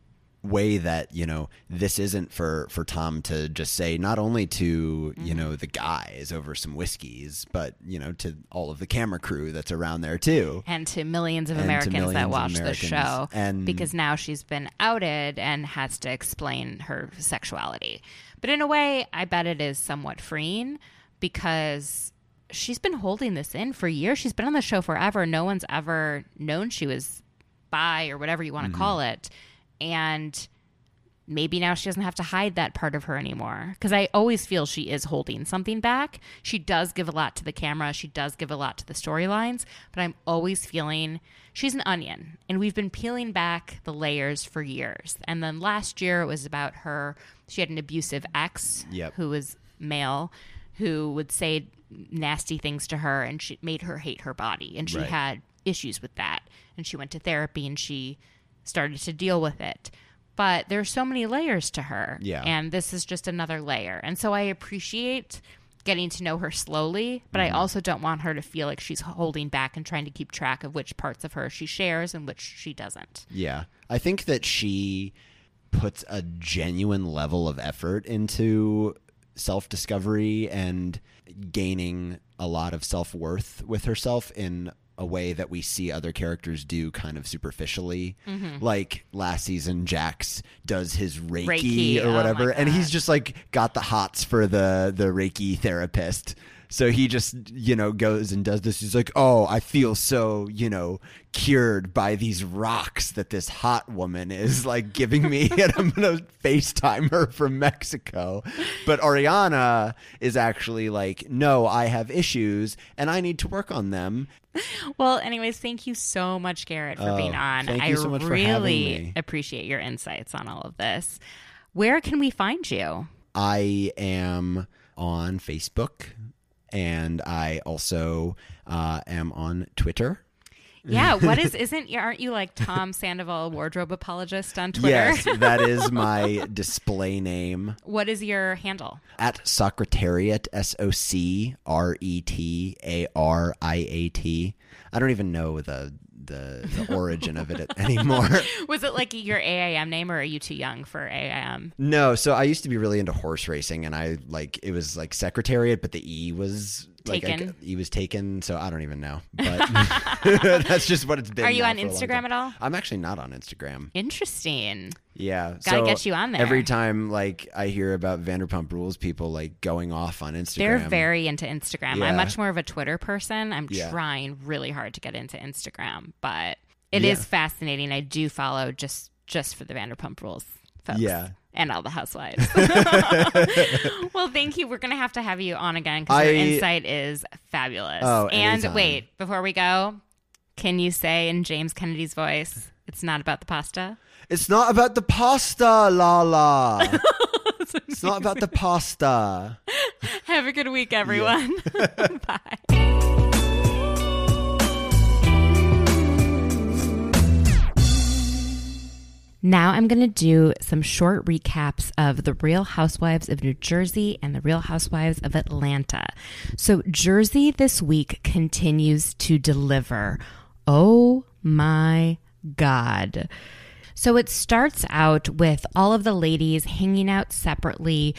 S5: way that you know this isn't for for Tom to just say not only to
S4: Mm-hmm.
S5: you know the guys over some whiskeys but you know to all of the camera crew that's around there too
S4: and to millions of
S5: And
S4: Americans
S5: millions
S4: that watch the show.
S5: And-
S4: because now she's been outed and has to explain her sexuality. But in a way, I bet it is somewhat freeing because she's been holding this in for years. She's been on the show forever. No one's ever known she was bi or whatever you want to
S5: Mm-hmm.
S4: call it. And maybe now she doesn't have to hide that part of her anymore. Because I always feel she is holding something back. She does give a lot to the camera, she does give a lot to the storylines, but I'm always feeling she's an onion. And we've been peeling back the layers for years. And then last year it was about her, she had an abusive ex
S5: Yep.
S4: who was male who would say nasty things to her and she made her hate her body. And she
S5: Right.
S4: had issues with that. And she went to therapy and she started to deal with it. But there's so many layers to her.
S5: Yeah.
S4: And this is just another layer. And so I appreciate getting to know her slowly, but
S5: Mm-hmm.
S4: I also don't want her to feel like she's holding back and trying to keep track of which parts of her she shares and which she doesn't.
S5: Yeah. I think that she puts a genuine level of effort into self discovery and gaining a lot of self worth with herself in a way that we see other characters do kind of superficially. Mm-hmm. Like last season, Jax does his Reiki,
S4: Reiki,
S5: or
S4: oh
S5: whatever,
S4: my
S5: and he's just like got the hots for the the Reiki therapist. So he just, you know, goes and does this. He's like, "Oh, I feel so, you know, cured by these rocks that this hot woman is like giving me, and I'm gonna FaceTime her from Mexico." But Ariana is actually like, "No, I have issues, and I need to work on them."
S4: Well, anyways, thank you so much, Garrett, for being
S5: Oh,
S4: on.
S5: thank
S4: I
S5: you so
S4: really appreciate your insights on all of this. Where can we find you?
S5: I am on Facebook, and I also uh, am on Twitter.
S4: Yeah, what is isn't aren't you like Tom Sandoval wardrobe apologist on Twitter?
S5: Yes, that is my display name
S4: What is your handle?
S5: at Secretariat. S O C R E T A R I A T. I don't even know the the, the origin of it anymore.
S4: Was it like your AIM name or are you too young for AIM?
S5: No, so I used to be really into horse racing, and I like it was like Secretariat, but the E was like I-
S4: Taken.
S5: E was taken, so I don't even know. But that's just what it's been.
S4: Are you on
S5: for a long
S4: Instagram at all?
S5: I'm actually not on Instagram.
S4: Interesting.
S5: Yeah,
S4: Gotta
S5: so
S4: get you on there.
S5: Every time, like I hear about Vanderpump Rules, people like going off on Instagram.
S4: They're very into Instagram.
S5: Yeah.
S4: I'm much more of a Twitter person. I'm
S5: Yeah.
S4: trying really hard to get into Instagram, but it is
S5: Yeah.
S4: fascinating. I do follow just just for the Vanderpump Rules folks.
S5: Yeah.
S4: And all the housewives. well, thank you. We're going to have to have you on again because your insight is fabulous.
S5: Oh,
S4: and
S5: anytime.
S4: wait, before we go, can you say in James Kennedy's voice, it's not about the pasta?
S5: It's not about the pasta, Lala. it's not about the pasta.
S4: Have a good week, everyone. Bye. Now I'm going to do some short recaps of the Real Housewives of New Jersey and the Real Housewives of Atlanta. So, Jersey this week continues to deliver. Oh my God. So it starts out with all of the ladies hanging out separately,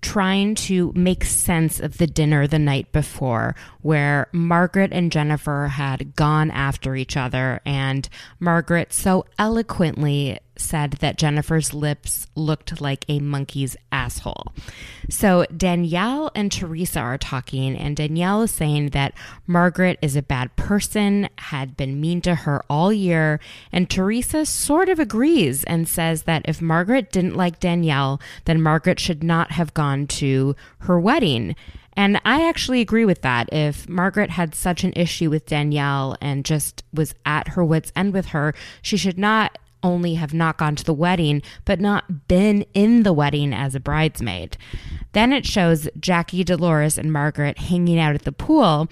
S4: trying to make sense of the dinner the night before, where Margaret and Jennifer had gone after each other, and Margaret so eloquently said that Jennifer's lips looked like a monkey's asshole. So Danielle and Teresa are talking, and Danielle is saying that Margaret is a bad person, had been mean to her all year, and Teresa sort of agrees and says that if Margaret didn't like Danielle, then Margaret should not have gone to her wedding. And I actually agree with that. If Margaret had such an issue with Danielle and just was at her wits' end with her, she should not only have not gone to the wedding, but not been in the wedding as a bridesmaid. Then it shows Jackie, Dolores, and Margaret hanging out at the pool.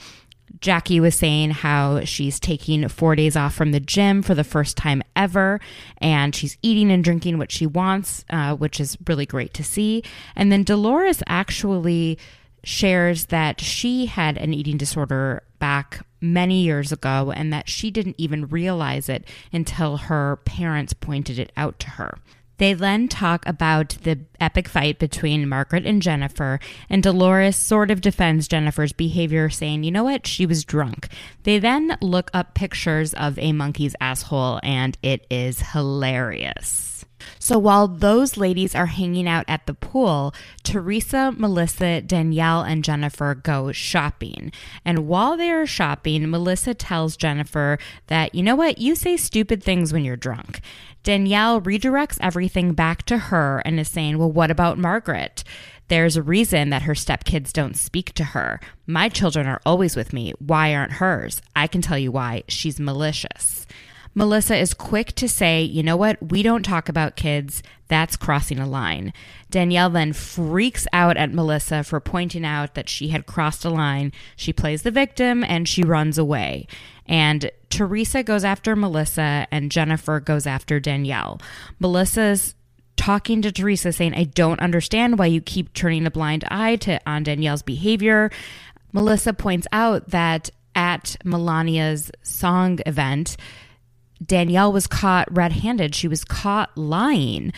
S4: Jackie was saying how she's taking four days off from the gym for the first time ever, and she's eating and drinking what she wants, uh, which is really great to see. And then Dolores actually shares that she had an eating disorder back many years ago and that she didn't even realize it until her parents pointed it out to her. They then talk about the epic fight between Margaret and Jennifer, and Dolores sort of defends Jennifer's behavior, saying, you know what, she was drunk. They then look up pictures of a monkey's asshole, and it is hilarious. So while those ladies are hanging out at the pool, Teresa, Melissa, Danielle, and Jennifer go shopping. And while they are shopping, Melissa tells Jennifer that, you know what, you say stupid things when you're drunk. Danielle redirects everything back to her and is saying, Well, what about Margaret? There's a reason that her stepkids don't speak to her. My children are always with me. Why aren't hers? I can tell you why. She's malicious. Melissa is quick to say, you know what? We don't talk about kids. That's crossing a line. Danielle then freaks out at Melissa for pointing out that she had crossed a line. She plays the victim and she runs away. And Teresa goes after Melissa and Jennifer goes after Danielle. Melissa's talking to Teresa saying, I don't understand why you keep turning a blind eye to on Danielle's behavior. Melissa points out that at Melania's song event, Danielle was caught red handed. She was caught lying.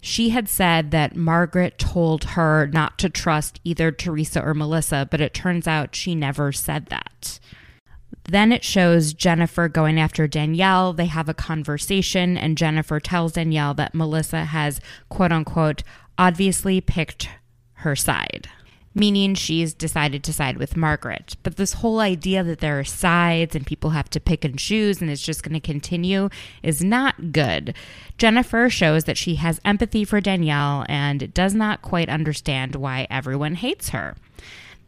S4: She had said that Margaret told her not to trust either Teresa or Melissa, but it turns out she never said that. Then it shows Jennifer going after Danielle. They have a conversation, and Jennifer tells Danielle that Melissa has, quote unquote, obviously picked her side meaning she's decided to side with Margaret. But this whole idea that there are sides and people have to pick and choose and it's just going to continue is not good. Jennifer shows that she has empathy for Danielle and does not quite understand why everyone hates her.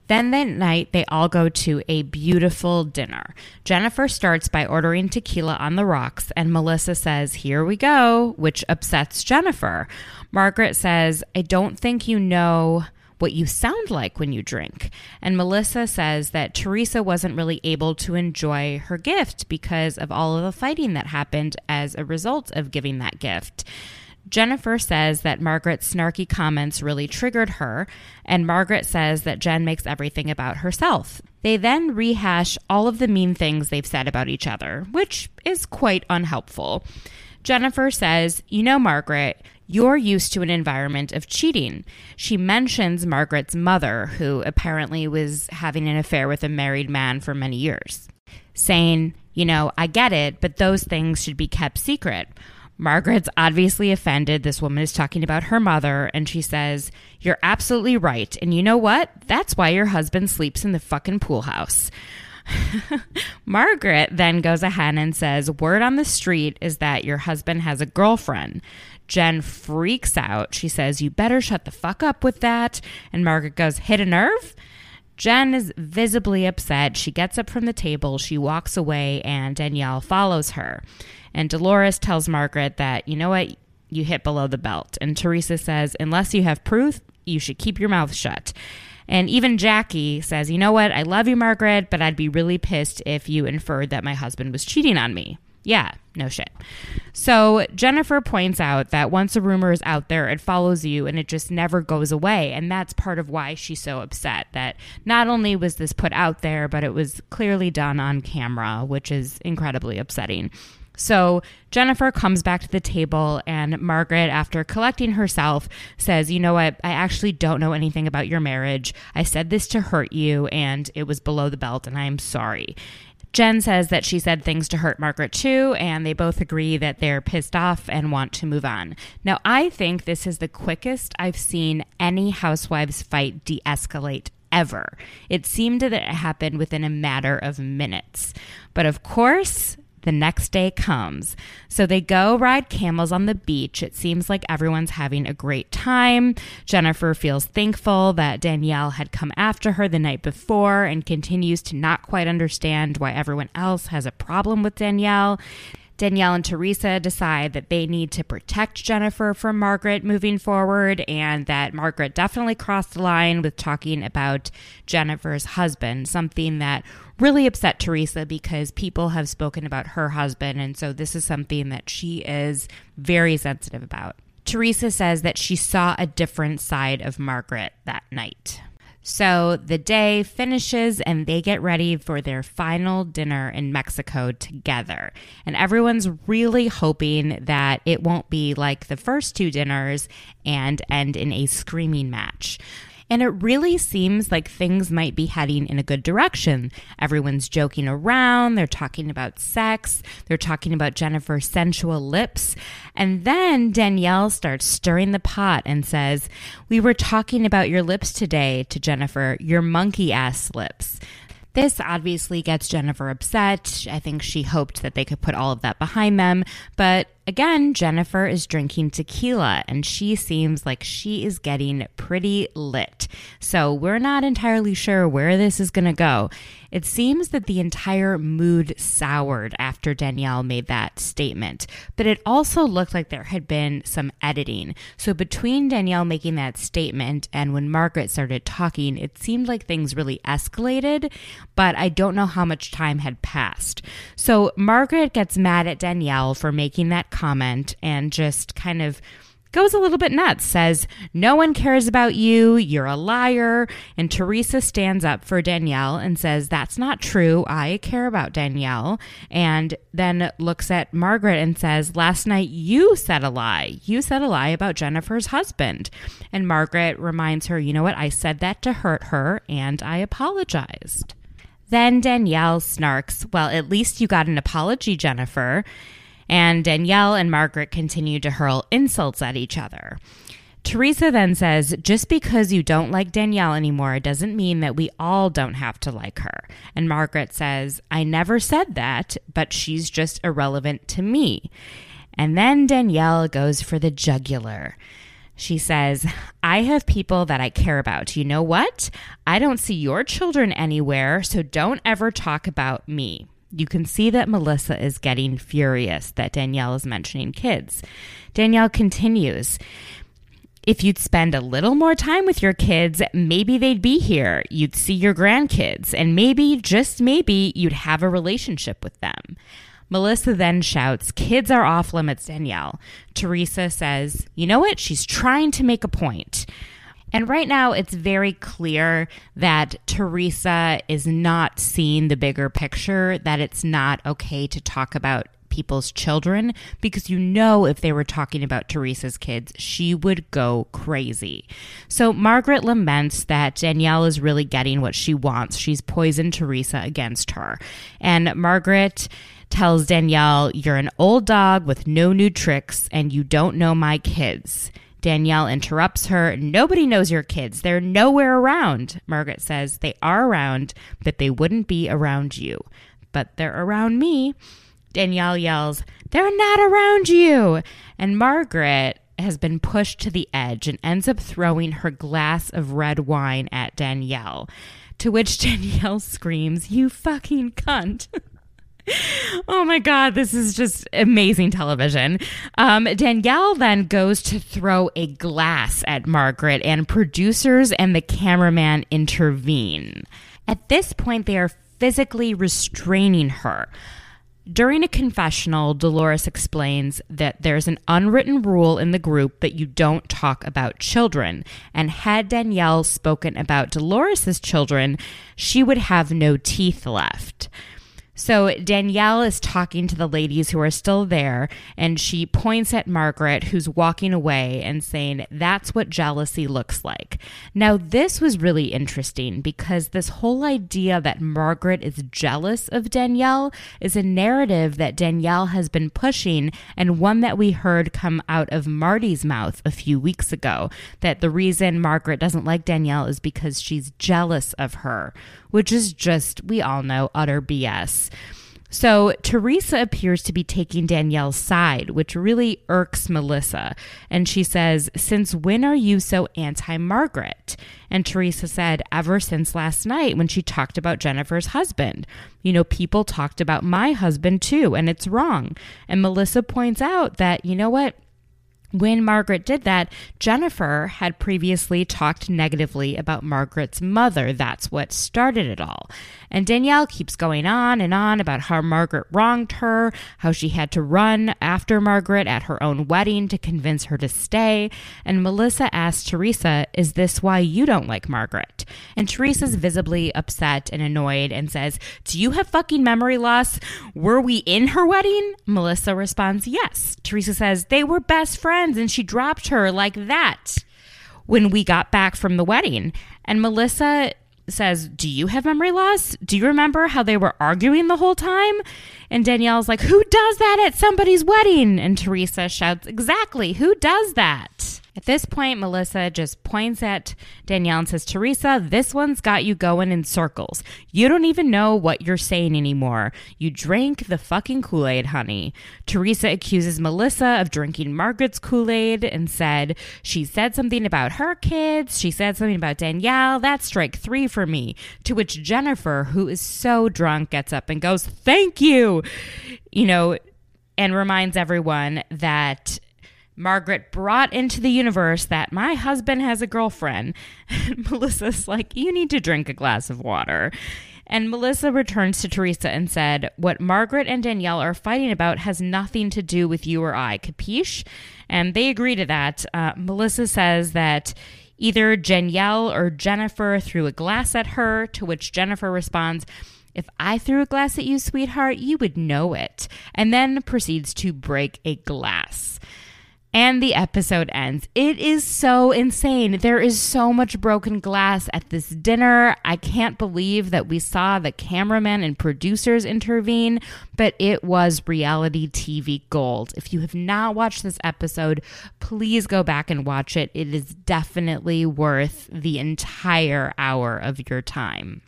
S4: Then that night, they all go to a beautiful dinner. Jennifer starts by ordering tequila on the rocks, and Melissa says, Here we go, which upsets Jennifer. Margaret says, I don't think you know what you sound like when you drink. And Melissa says that Teresa wasn't really able to enjoy her gift because of all of the fighting that happened as a result of giving that gift. Jennifer says that Margaret's snarky comments really triggered her, and Margaret says that Jen makes everything about herself. They then rehash all of the mean things they've said about each other, which is quite unhelpful. Jennifer says, You know, Margaret, you're used to an environment of cheating. She mentions Margaret's mother, who apparently was having an affair with a married man for many years, saying, You know, I get it, but those things should be kept secret. Margaret's obviously offended. This woman is talking about her mother, and she says, You're absolutely right. And you know what? That's why your husband sleeps in the fucking pool house. Margaret then goes ahead and says, Word on the street is that your husband has a girlfriend. Jen freaks out. She says, You better shut the fuck up with that. And Margaret goes, Hit a nerve? Jen is visibly upset. She gets up from the table, she walks away, and Danielle follows her. And Dolores tells Margaret that, you know what, you hit below the belt. And Teresa says, unless you have proof, you should keep your mouth shut. And even Jackie says, you know what, I love you, Margaret, but I'd be really pissed if you inferred that my husband was cheating on me. Yeah, no shit. So Jennifer points out that once a rumor is out there, it follows you and it just never goes away. And that's part of why she's so upset that not only was this put out there, but it was clearly done on camera, which is incredibly upsetting. So Jennifer comes back to the table, and Margaret, after collecting herself, says, You know what? I actually don't know anything about your marriage. I said this to hurt you, and it was below the belt, and I am sorry. Jen says that she said things to hurt Margaret too, and they both agree that they're pissed off and want to move on. Now, I think this is the quickest I've seen any housewives fight de escalate ever. It seemed that it happened within a matter of minutes. But of course, the next day comes. So they go ride camels on the beach. It seems like everyone's having a great time. Jennifer feels thankful that Danielle had come after her the night before and continues to not quite understand why everyone else has a problem with Danielle. Danielle and Teresa decide that they need to protect Jennifer from Margaret moving forward, and that Margaret definitely crossed the line with talking about Jennifer's husband, something that really upset Teresa because people have spoken about her husband. And so this is something that she is very sensitive about. Teresa says that she saw a different side of Margaret that night. So the day finishes and they get ready for their final dinner in Mexico together. And everyone's really hoping that it won't be like the first two dinners and end in a screaming match. And it really seems like things might be heading in a good direction. Everyone's joking around, they're talking about sex, they're talking about Jennifer's sensual lips. And then Danielle starts stirring the pot and says, We were talking about your lips today to Jennifer, your monkey ass lips. This obviously gets Jennifer upset. I think she hoped that they could put all of that behind them, but again, Jennifer is drinking tequila and she seems like she is getting pretty lit. So we're not entirely sure where this is going to go. It seems that the entire mood soured after Danielle made that statement, but it also looked like there had been some editing. So between Danielle making that statement and when Margaret started talking, it seemed like things really escalated, but I don't know how much time had passed. So Margaret gets mad at Danielle for making that comment and just kind of goes a little bit nuts, says, No one cares about you, you're a liar. And Teresa stands up for Danielle and says, That's not true. I care about Danielle. And then looks at Margaret and says, Last night you said a lie. You said a lie about Jennifer's husband. And Margaret reminds her, You know what? I said that to hurt her and I apologized. Then Danielle snarks, Well, at least you got an apology, Jennifer and Danielle and Margaret continue to hurl insults at each other. Teresa then says, just because you don't like Danielle anymore doesn't mean that we all don't have to like her. And Margaret says, I never said that, but she's just irrelevant to me. And then Danielle goes for the jugular. She says, I have people that I care about. You know what? I don't see your children anywhere, so don't ever talk about me you can see that Melissa is getting furious that Danielle is mentioning kids. Danielle continues, if you'd spend a little more time with your kids, maybe they'd be here. You'd see your grandkids, and maybe, just maybe, you'd have a relationship with them. Melissa then shouts, Kids are off limits, Danielle. Teresa says, You know what? She's trying to make a point. And right now, it's very clear that Teresa is not seeing the bigger picture, that it's not okay to talk about people's children because you know if they were talking about Teresa's kids, she would go crazy. So Margaret laments that Danielle is really getting what she wants. She's poisoned Teresa against her. And Margaret tells Danielle, You're an old dog with no new tricks, and you don't know my kids. Danielle interrupts her. Nobody knows your kids. They're nowhere around. Margaret says they are around, but they wouldn't be around you. But they're around me. Danielle yells, They're not around you. And Margaret has been pushed to the edge and ends up throwing her glass of red wine at Danielle. To which Danielle screams, You fucking cunt. oh my God, this is just amazing television. Um, Danielle then goes to throw a glass at Margaret, and producers and the cameraman intervene. At this point, they are physically restraining her. During a confessional, Dolores explains that there's an unwritten rule in the group that you don't talk about children. And had Danielle spoken about Dolores's children, she would have no teeth left. So Danielle is talking to the ladies who are still there, and she points at Margaret, who's walking away, and saying, That's what jealousy looks like. Now, this was really interesting because this whole idea that Margaret is jealous of Danielle is a narrative that Danielle has been pushing, and one that we heard come out of Marty's mouth a few weeks ago that the reason Margaret doesn't like Danielle is because she's jealous of her which is just, we all know, utter BS. So Teresa appears to be taking Danielle's side, which really irks Melissa. And she says, Since when are you so anti Margaret? And Teresa said, Ever since last night when she talked about Jennifer's husband. You know, people talked about my husband too, and it's wrong. And Melissa points out that, you know what? When Margaret did that, Jennifer had previously talked negatively about Margaret's mother. That's what started it all. And Danielle keeps going on and on about how Margaret wronged her, how she had to run after Margaret at her own wedding to convince her to stay. And Melissa asks Teresa, Is this why you don't like Margaret? And Teresa's visibly upset and annoyed and says, Do you have fucking memory loss? Were we in her wedding? Melissa responds, Yes. Teresa says, They were best friends and she dropped her like that when we got back from the wedding. And Melissa says, Do you have memory loss? Do you remember how they were arguing the whole time? And Danielle's like, Who does that at somebody's wedding? And Teresa shouts, Exactly, who does that? At this point, Melissa just points at Danielle and says, Teresa, this one's got you going in circles. You don't even know what you're saying anymore. You drank the fucking Kool Aid, honey. Teresa accuses Melissa of drinking Margaret's Kool Aid and said she said something about her kids. She said something about Danielle. That's strike three for me. To which Jennifer, who is so drunk, gets up and goes, Thank you. You know, and reminds everyone that Margaret brought into the universe that my husband has a girlfriend. And Melissa's like, You need to drink a glass of water. And Melissa returns to Teresa and said, What Margaret and Danielle are fighting about has nothing to do with you or I, capiche? And they agree to that. Uh, Melissa says that either Danielle or Jennifer threw a glass at her, to which Jennifer responds, if I threw a glass at you, sweetheart, you would know it. And then proceeds to break a glass and the episode ends. It is so insane. There is so much broken glass at this dinner. I can't believe that we saw the cameraman and producers intervene, but it was reality TV gold. If you have not watched this episode, please go back and watch it. It is definitely worth the entire hour of your time.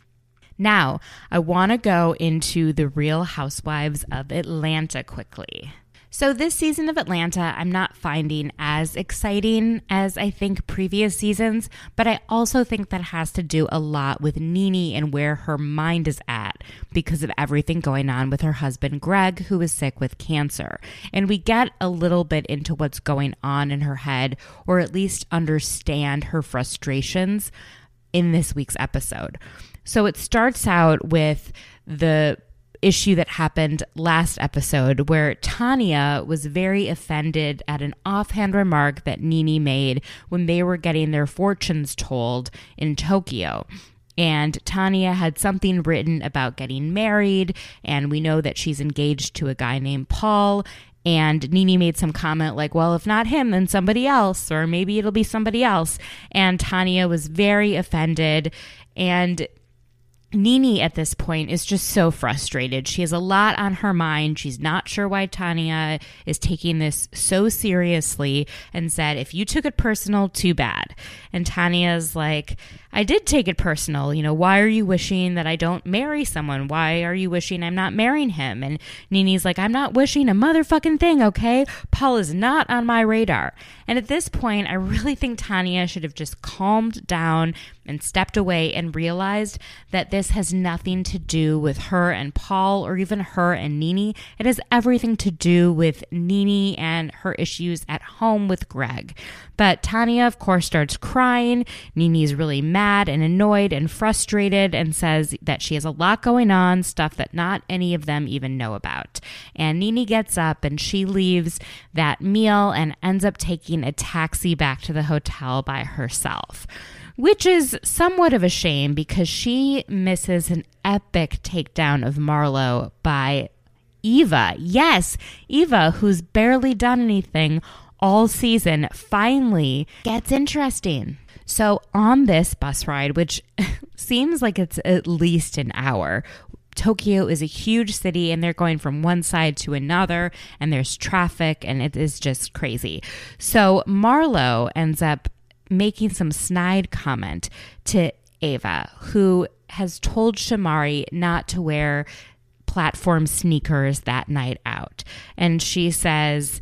S4: Now, I want to go into the Real Housewives of Atlanta quickly. So, this season of Atlanta, I'm not finding as exciting as I think previous seasons, but I also think that has to do a lot with Nene and where her mind is at because of everything going on with her husband, Greg, who is sick with cancer. And we get a little bit into what's going on in her head, or at least understand her frustrations in this week's episode. So, it starts out with the issue that happened last episode where Tanya was very offended at an offhand remark that Nene made when they were getting their fortunes told in Tokyo. And Tanya had something written about getting married, and we know that she's engaged to a guy named Paul. And Nene made some comment like, well, if not him, then somebody else, or maybe it'll be somebody else. And Tanya was very offended. And Nene at this point is just so frustrated. She has a lot on her mind. She's not sure why Tanya is taking this so seriously and said, if you took it personal, too bad. And Tanya's like, I did take it personal. You know, why are you wishing that I don't marry someone? Why are you wishing I'm not marrying him? And Nene's like, I'm not wishing a motherfucking thing, okay? Paul is not on my radar. And at this point, I really think Tanya should have just calmed down and stepped away and realized that this has nothing to do with her and Paul or even her and Nene. It has everything to do with Nene and her issues at home with Greg. But Tanya, of course, starts crying. Nene's really mad and annoyed and frustrated and says that she has a lot going on, stuff that not any of them even know about. And Nene gets up and she leaves that meal and ends up taking a taxi back to the hotel by herself which is somewhat of a shame because she misses an epic takedown of Marlo by Eva. Yes, Eva, who's barely done anything all season finally gets interesting. So, on this bus ride, which seems like it's at least an hour, Tokyo is a huge city and they're going from one side to another, and there's traffic, and it is just crazy. So, Marlo ends up making some snide comment to Ava, who has told Shamari not to wear platform sneakers that night out. And she says,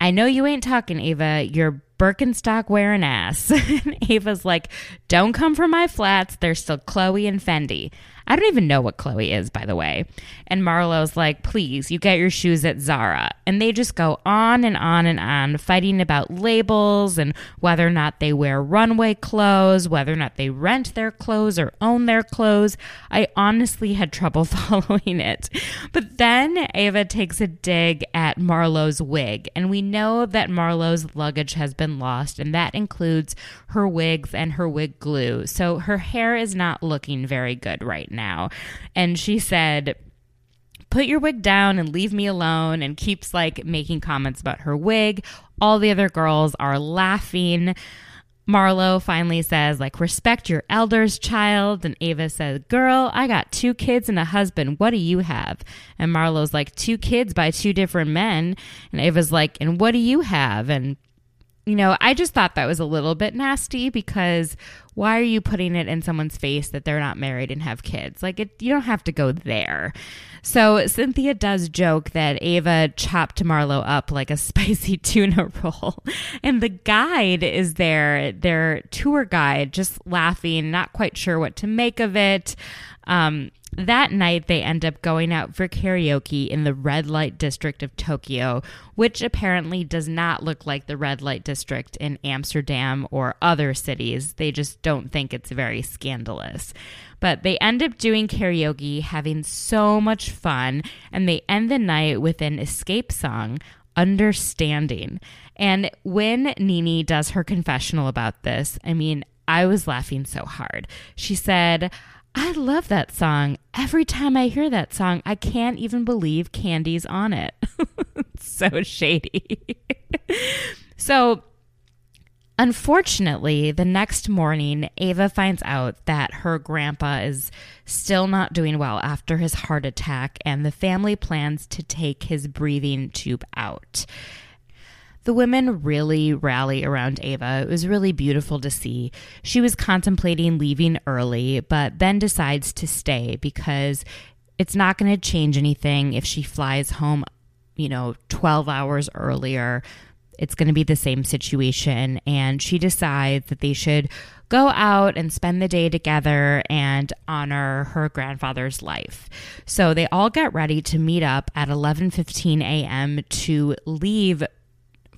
S4: I know you ain't talking, Ava. You're Birkenstock wearing ass. Ava's like, don't come for my flats. They're still Chloe and Fendi. I don't even know what Chloe is, by the way. And Marlo's like, please, you get your shoes at Zara. And they just go on and on and on, fighting about labels and whether or not they wear runway clothes, whether or not they rent their clothes or own their clothes. I honestly had trouble following it. But then Ava takes a dig at Marlo's wig. And we know that Marlo's luggage has been lost, and that includes her wigs and her wig glue. So her hair is not looking very good right now. And she said, put your wig down and leave me alone and keeps like making comments about her wig. All the other girls are laughing. Marlo finally says, like, respect your elders, child. And Ava says, girl, I got two kids and a husband. What do you have? And Marlo's like, two kids by two different men. And Ava's like, and what do you have? And you know, I just thought that was a little bit nasty because why are you putting it in someone's face that they're not married and have kids? Like, it, you don't have to go there. So Cynthia does joke that Ava chopped Marlo up like a spicy tuna roll. And the guide is there, their tour guide, just laughing, not quite sure what to make of it. Um, that night, they end up going out for karaoke in the red light district of Tokyo, which apparently does not look like the red light district in Amsterdam or other cities. They just don't think it's very scandalous. But they end up doing karaoke, having so much fun, and they end the night with an Xscape song, Understanding. And when Nene does her confessional about this, I mean, I was laughing so hard. She said, I love that song. Every time I hear that song, I can't even believe Kandi's on it. so shady. so, unfortunately, the next morning, Ava finds out that her grandpa is still not doing well after his heart attack, and the family plans to take his breathing tube out. The women really rally around Ava. It was really beautiful to see. She was contemplating leaving early, but then decides to stay because it's not going to change anything if she flies home, you know, 12 hours earlier. It's going to be the same situation. And she decides that they should go out and spend the day together and honor her grandfather's life. So they all get ready to meet up at 11:15 a.m. to leave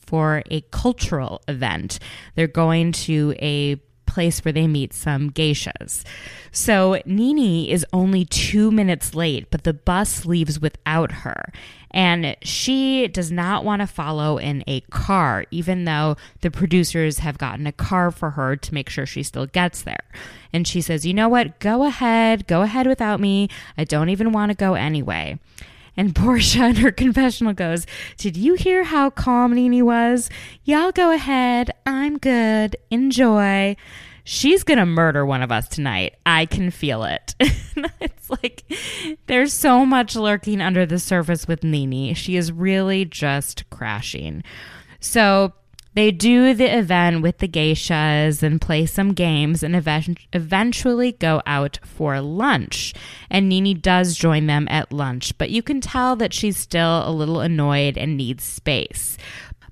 S4: for a cultural event. They're going to a place where they meet some geishas. So Nene is only two minutes late, but the bus leaves without her. And she does not want to follow in a car, even though the producers have gotten a car for her to make sure she still gets there. And she says, You know what? Go ahead. Go ahead without me. I don't even want to go anyway. And Porsha in her confessional goes, Did you hear how calm Nene was? Y'all go ahead. I'm good. Enjoy. She's going to murder one of us tonight. I can feel it. it's like there's so much lurking under the surface with Nene. She is really just crashing. So they do the event with the geishas and play some games and event- eventually go out for lunch. And Nene does join them at lunch, but you can tell that she's still a little annoyed and needs space.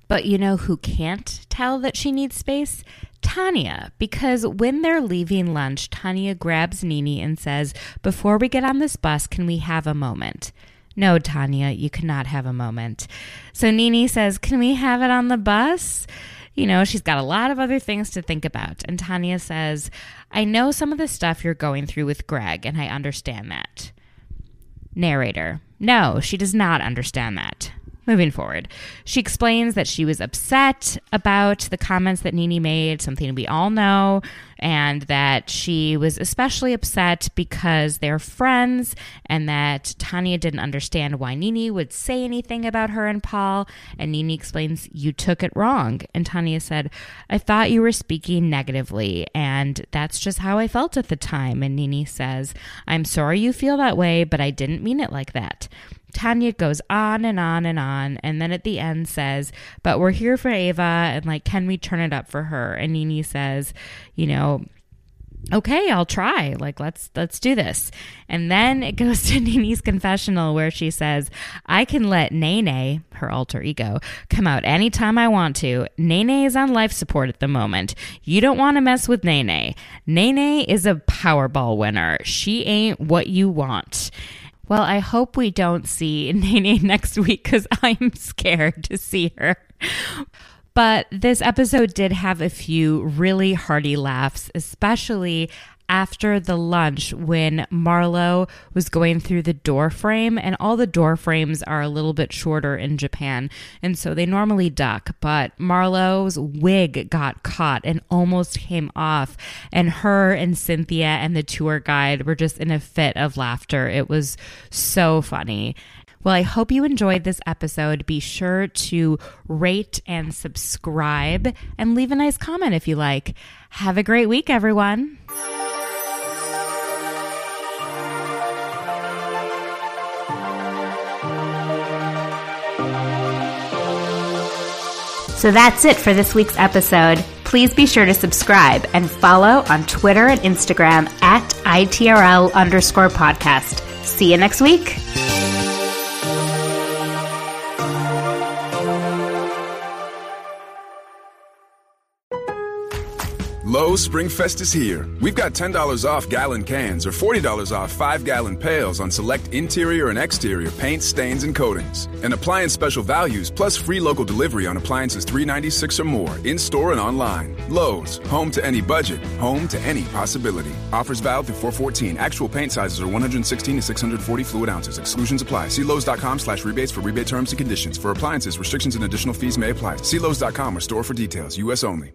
S4: But you know who can't tell that she needs space? Tanya, because when they're leaving lunch, Tanya grabs Nene and says, Before we get on this bus, can we have a moment? No, Tanya, you cannot have a moment. So Nene says, Can we have it on the bus? You know, she's got a lot of other things to think about. And Tanya says, I know some of the stuff you're going through with Greg, and I understand that. Narrator, no, she does not understand that. Moving forward, she explains that she was upset about the comments that Nene made, something we all know, and that she was especially upset because they're friends and that Tanya didn't understand why Nene would say anything about her and Paul. And Nene explains, You took it wrong. And Tanya said, I thought you were speaking negatively, and that's just how I felt at the time. And Nene says, I'm sorry you feel that way, but I didn't mean it like that. Tanya goes on and on and on, and then at the end says, "But we're here for Ava, and like, can we turn it up for her?" And Nene says, "You know." okay i'll try. Like let's let's do this. And then it goes to nene's confessional where she says i can let nene her alter ego come out anytime i want to. Nene is on life support at the moment. You don't want to mess with nene. Nene is a powerball winner. She ain't what you want well, I hope we don't see Nene next week because I'm scared to see her. But this episode did have a few really hearty laughs, especially after the lunch when Marlo was going through the door frame, and all the door frames are a little bit shorter in Japan, and so they normally duck. But Marlo's wig got caught and almost came off, and her and Cynthia and the tour guide were just in a fit of laughter. It was so funny. Well, I hope you enjoyed this episode. Be sure to rate and subscribe and leave a nice comment if you like. Have a great week, everyone.
S6: So that's it for this week's episode. Please be sure to subscribe and follow on Twitter and Instagram at ITRL underscore podcast. See you next week.
S7: Lowe's SpringFest is here. We've got $10 off gallon cans or $40 off 5 gallon pails on select interior and exterior paint, stains, and coatings. And appliance special values plus free local delivery on appliances 396 or more in store and online. Lowe's, home to any budget, home to any possibility. Offers valid through 414. Actual paint sizes are 116 to 640 fluid ounces. Exclusions apply. See Lowe's.com slash rebates for rebate terms and conditions. For appliances, restrictions and additional fees may apply. See Lowe's.com or store for details. U.S. only.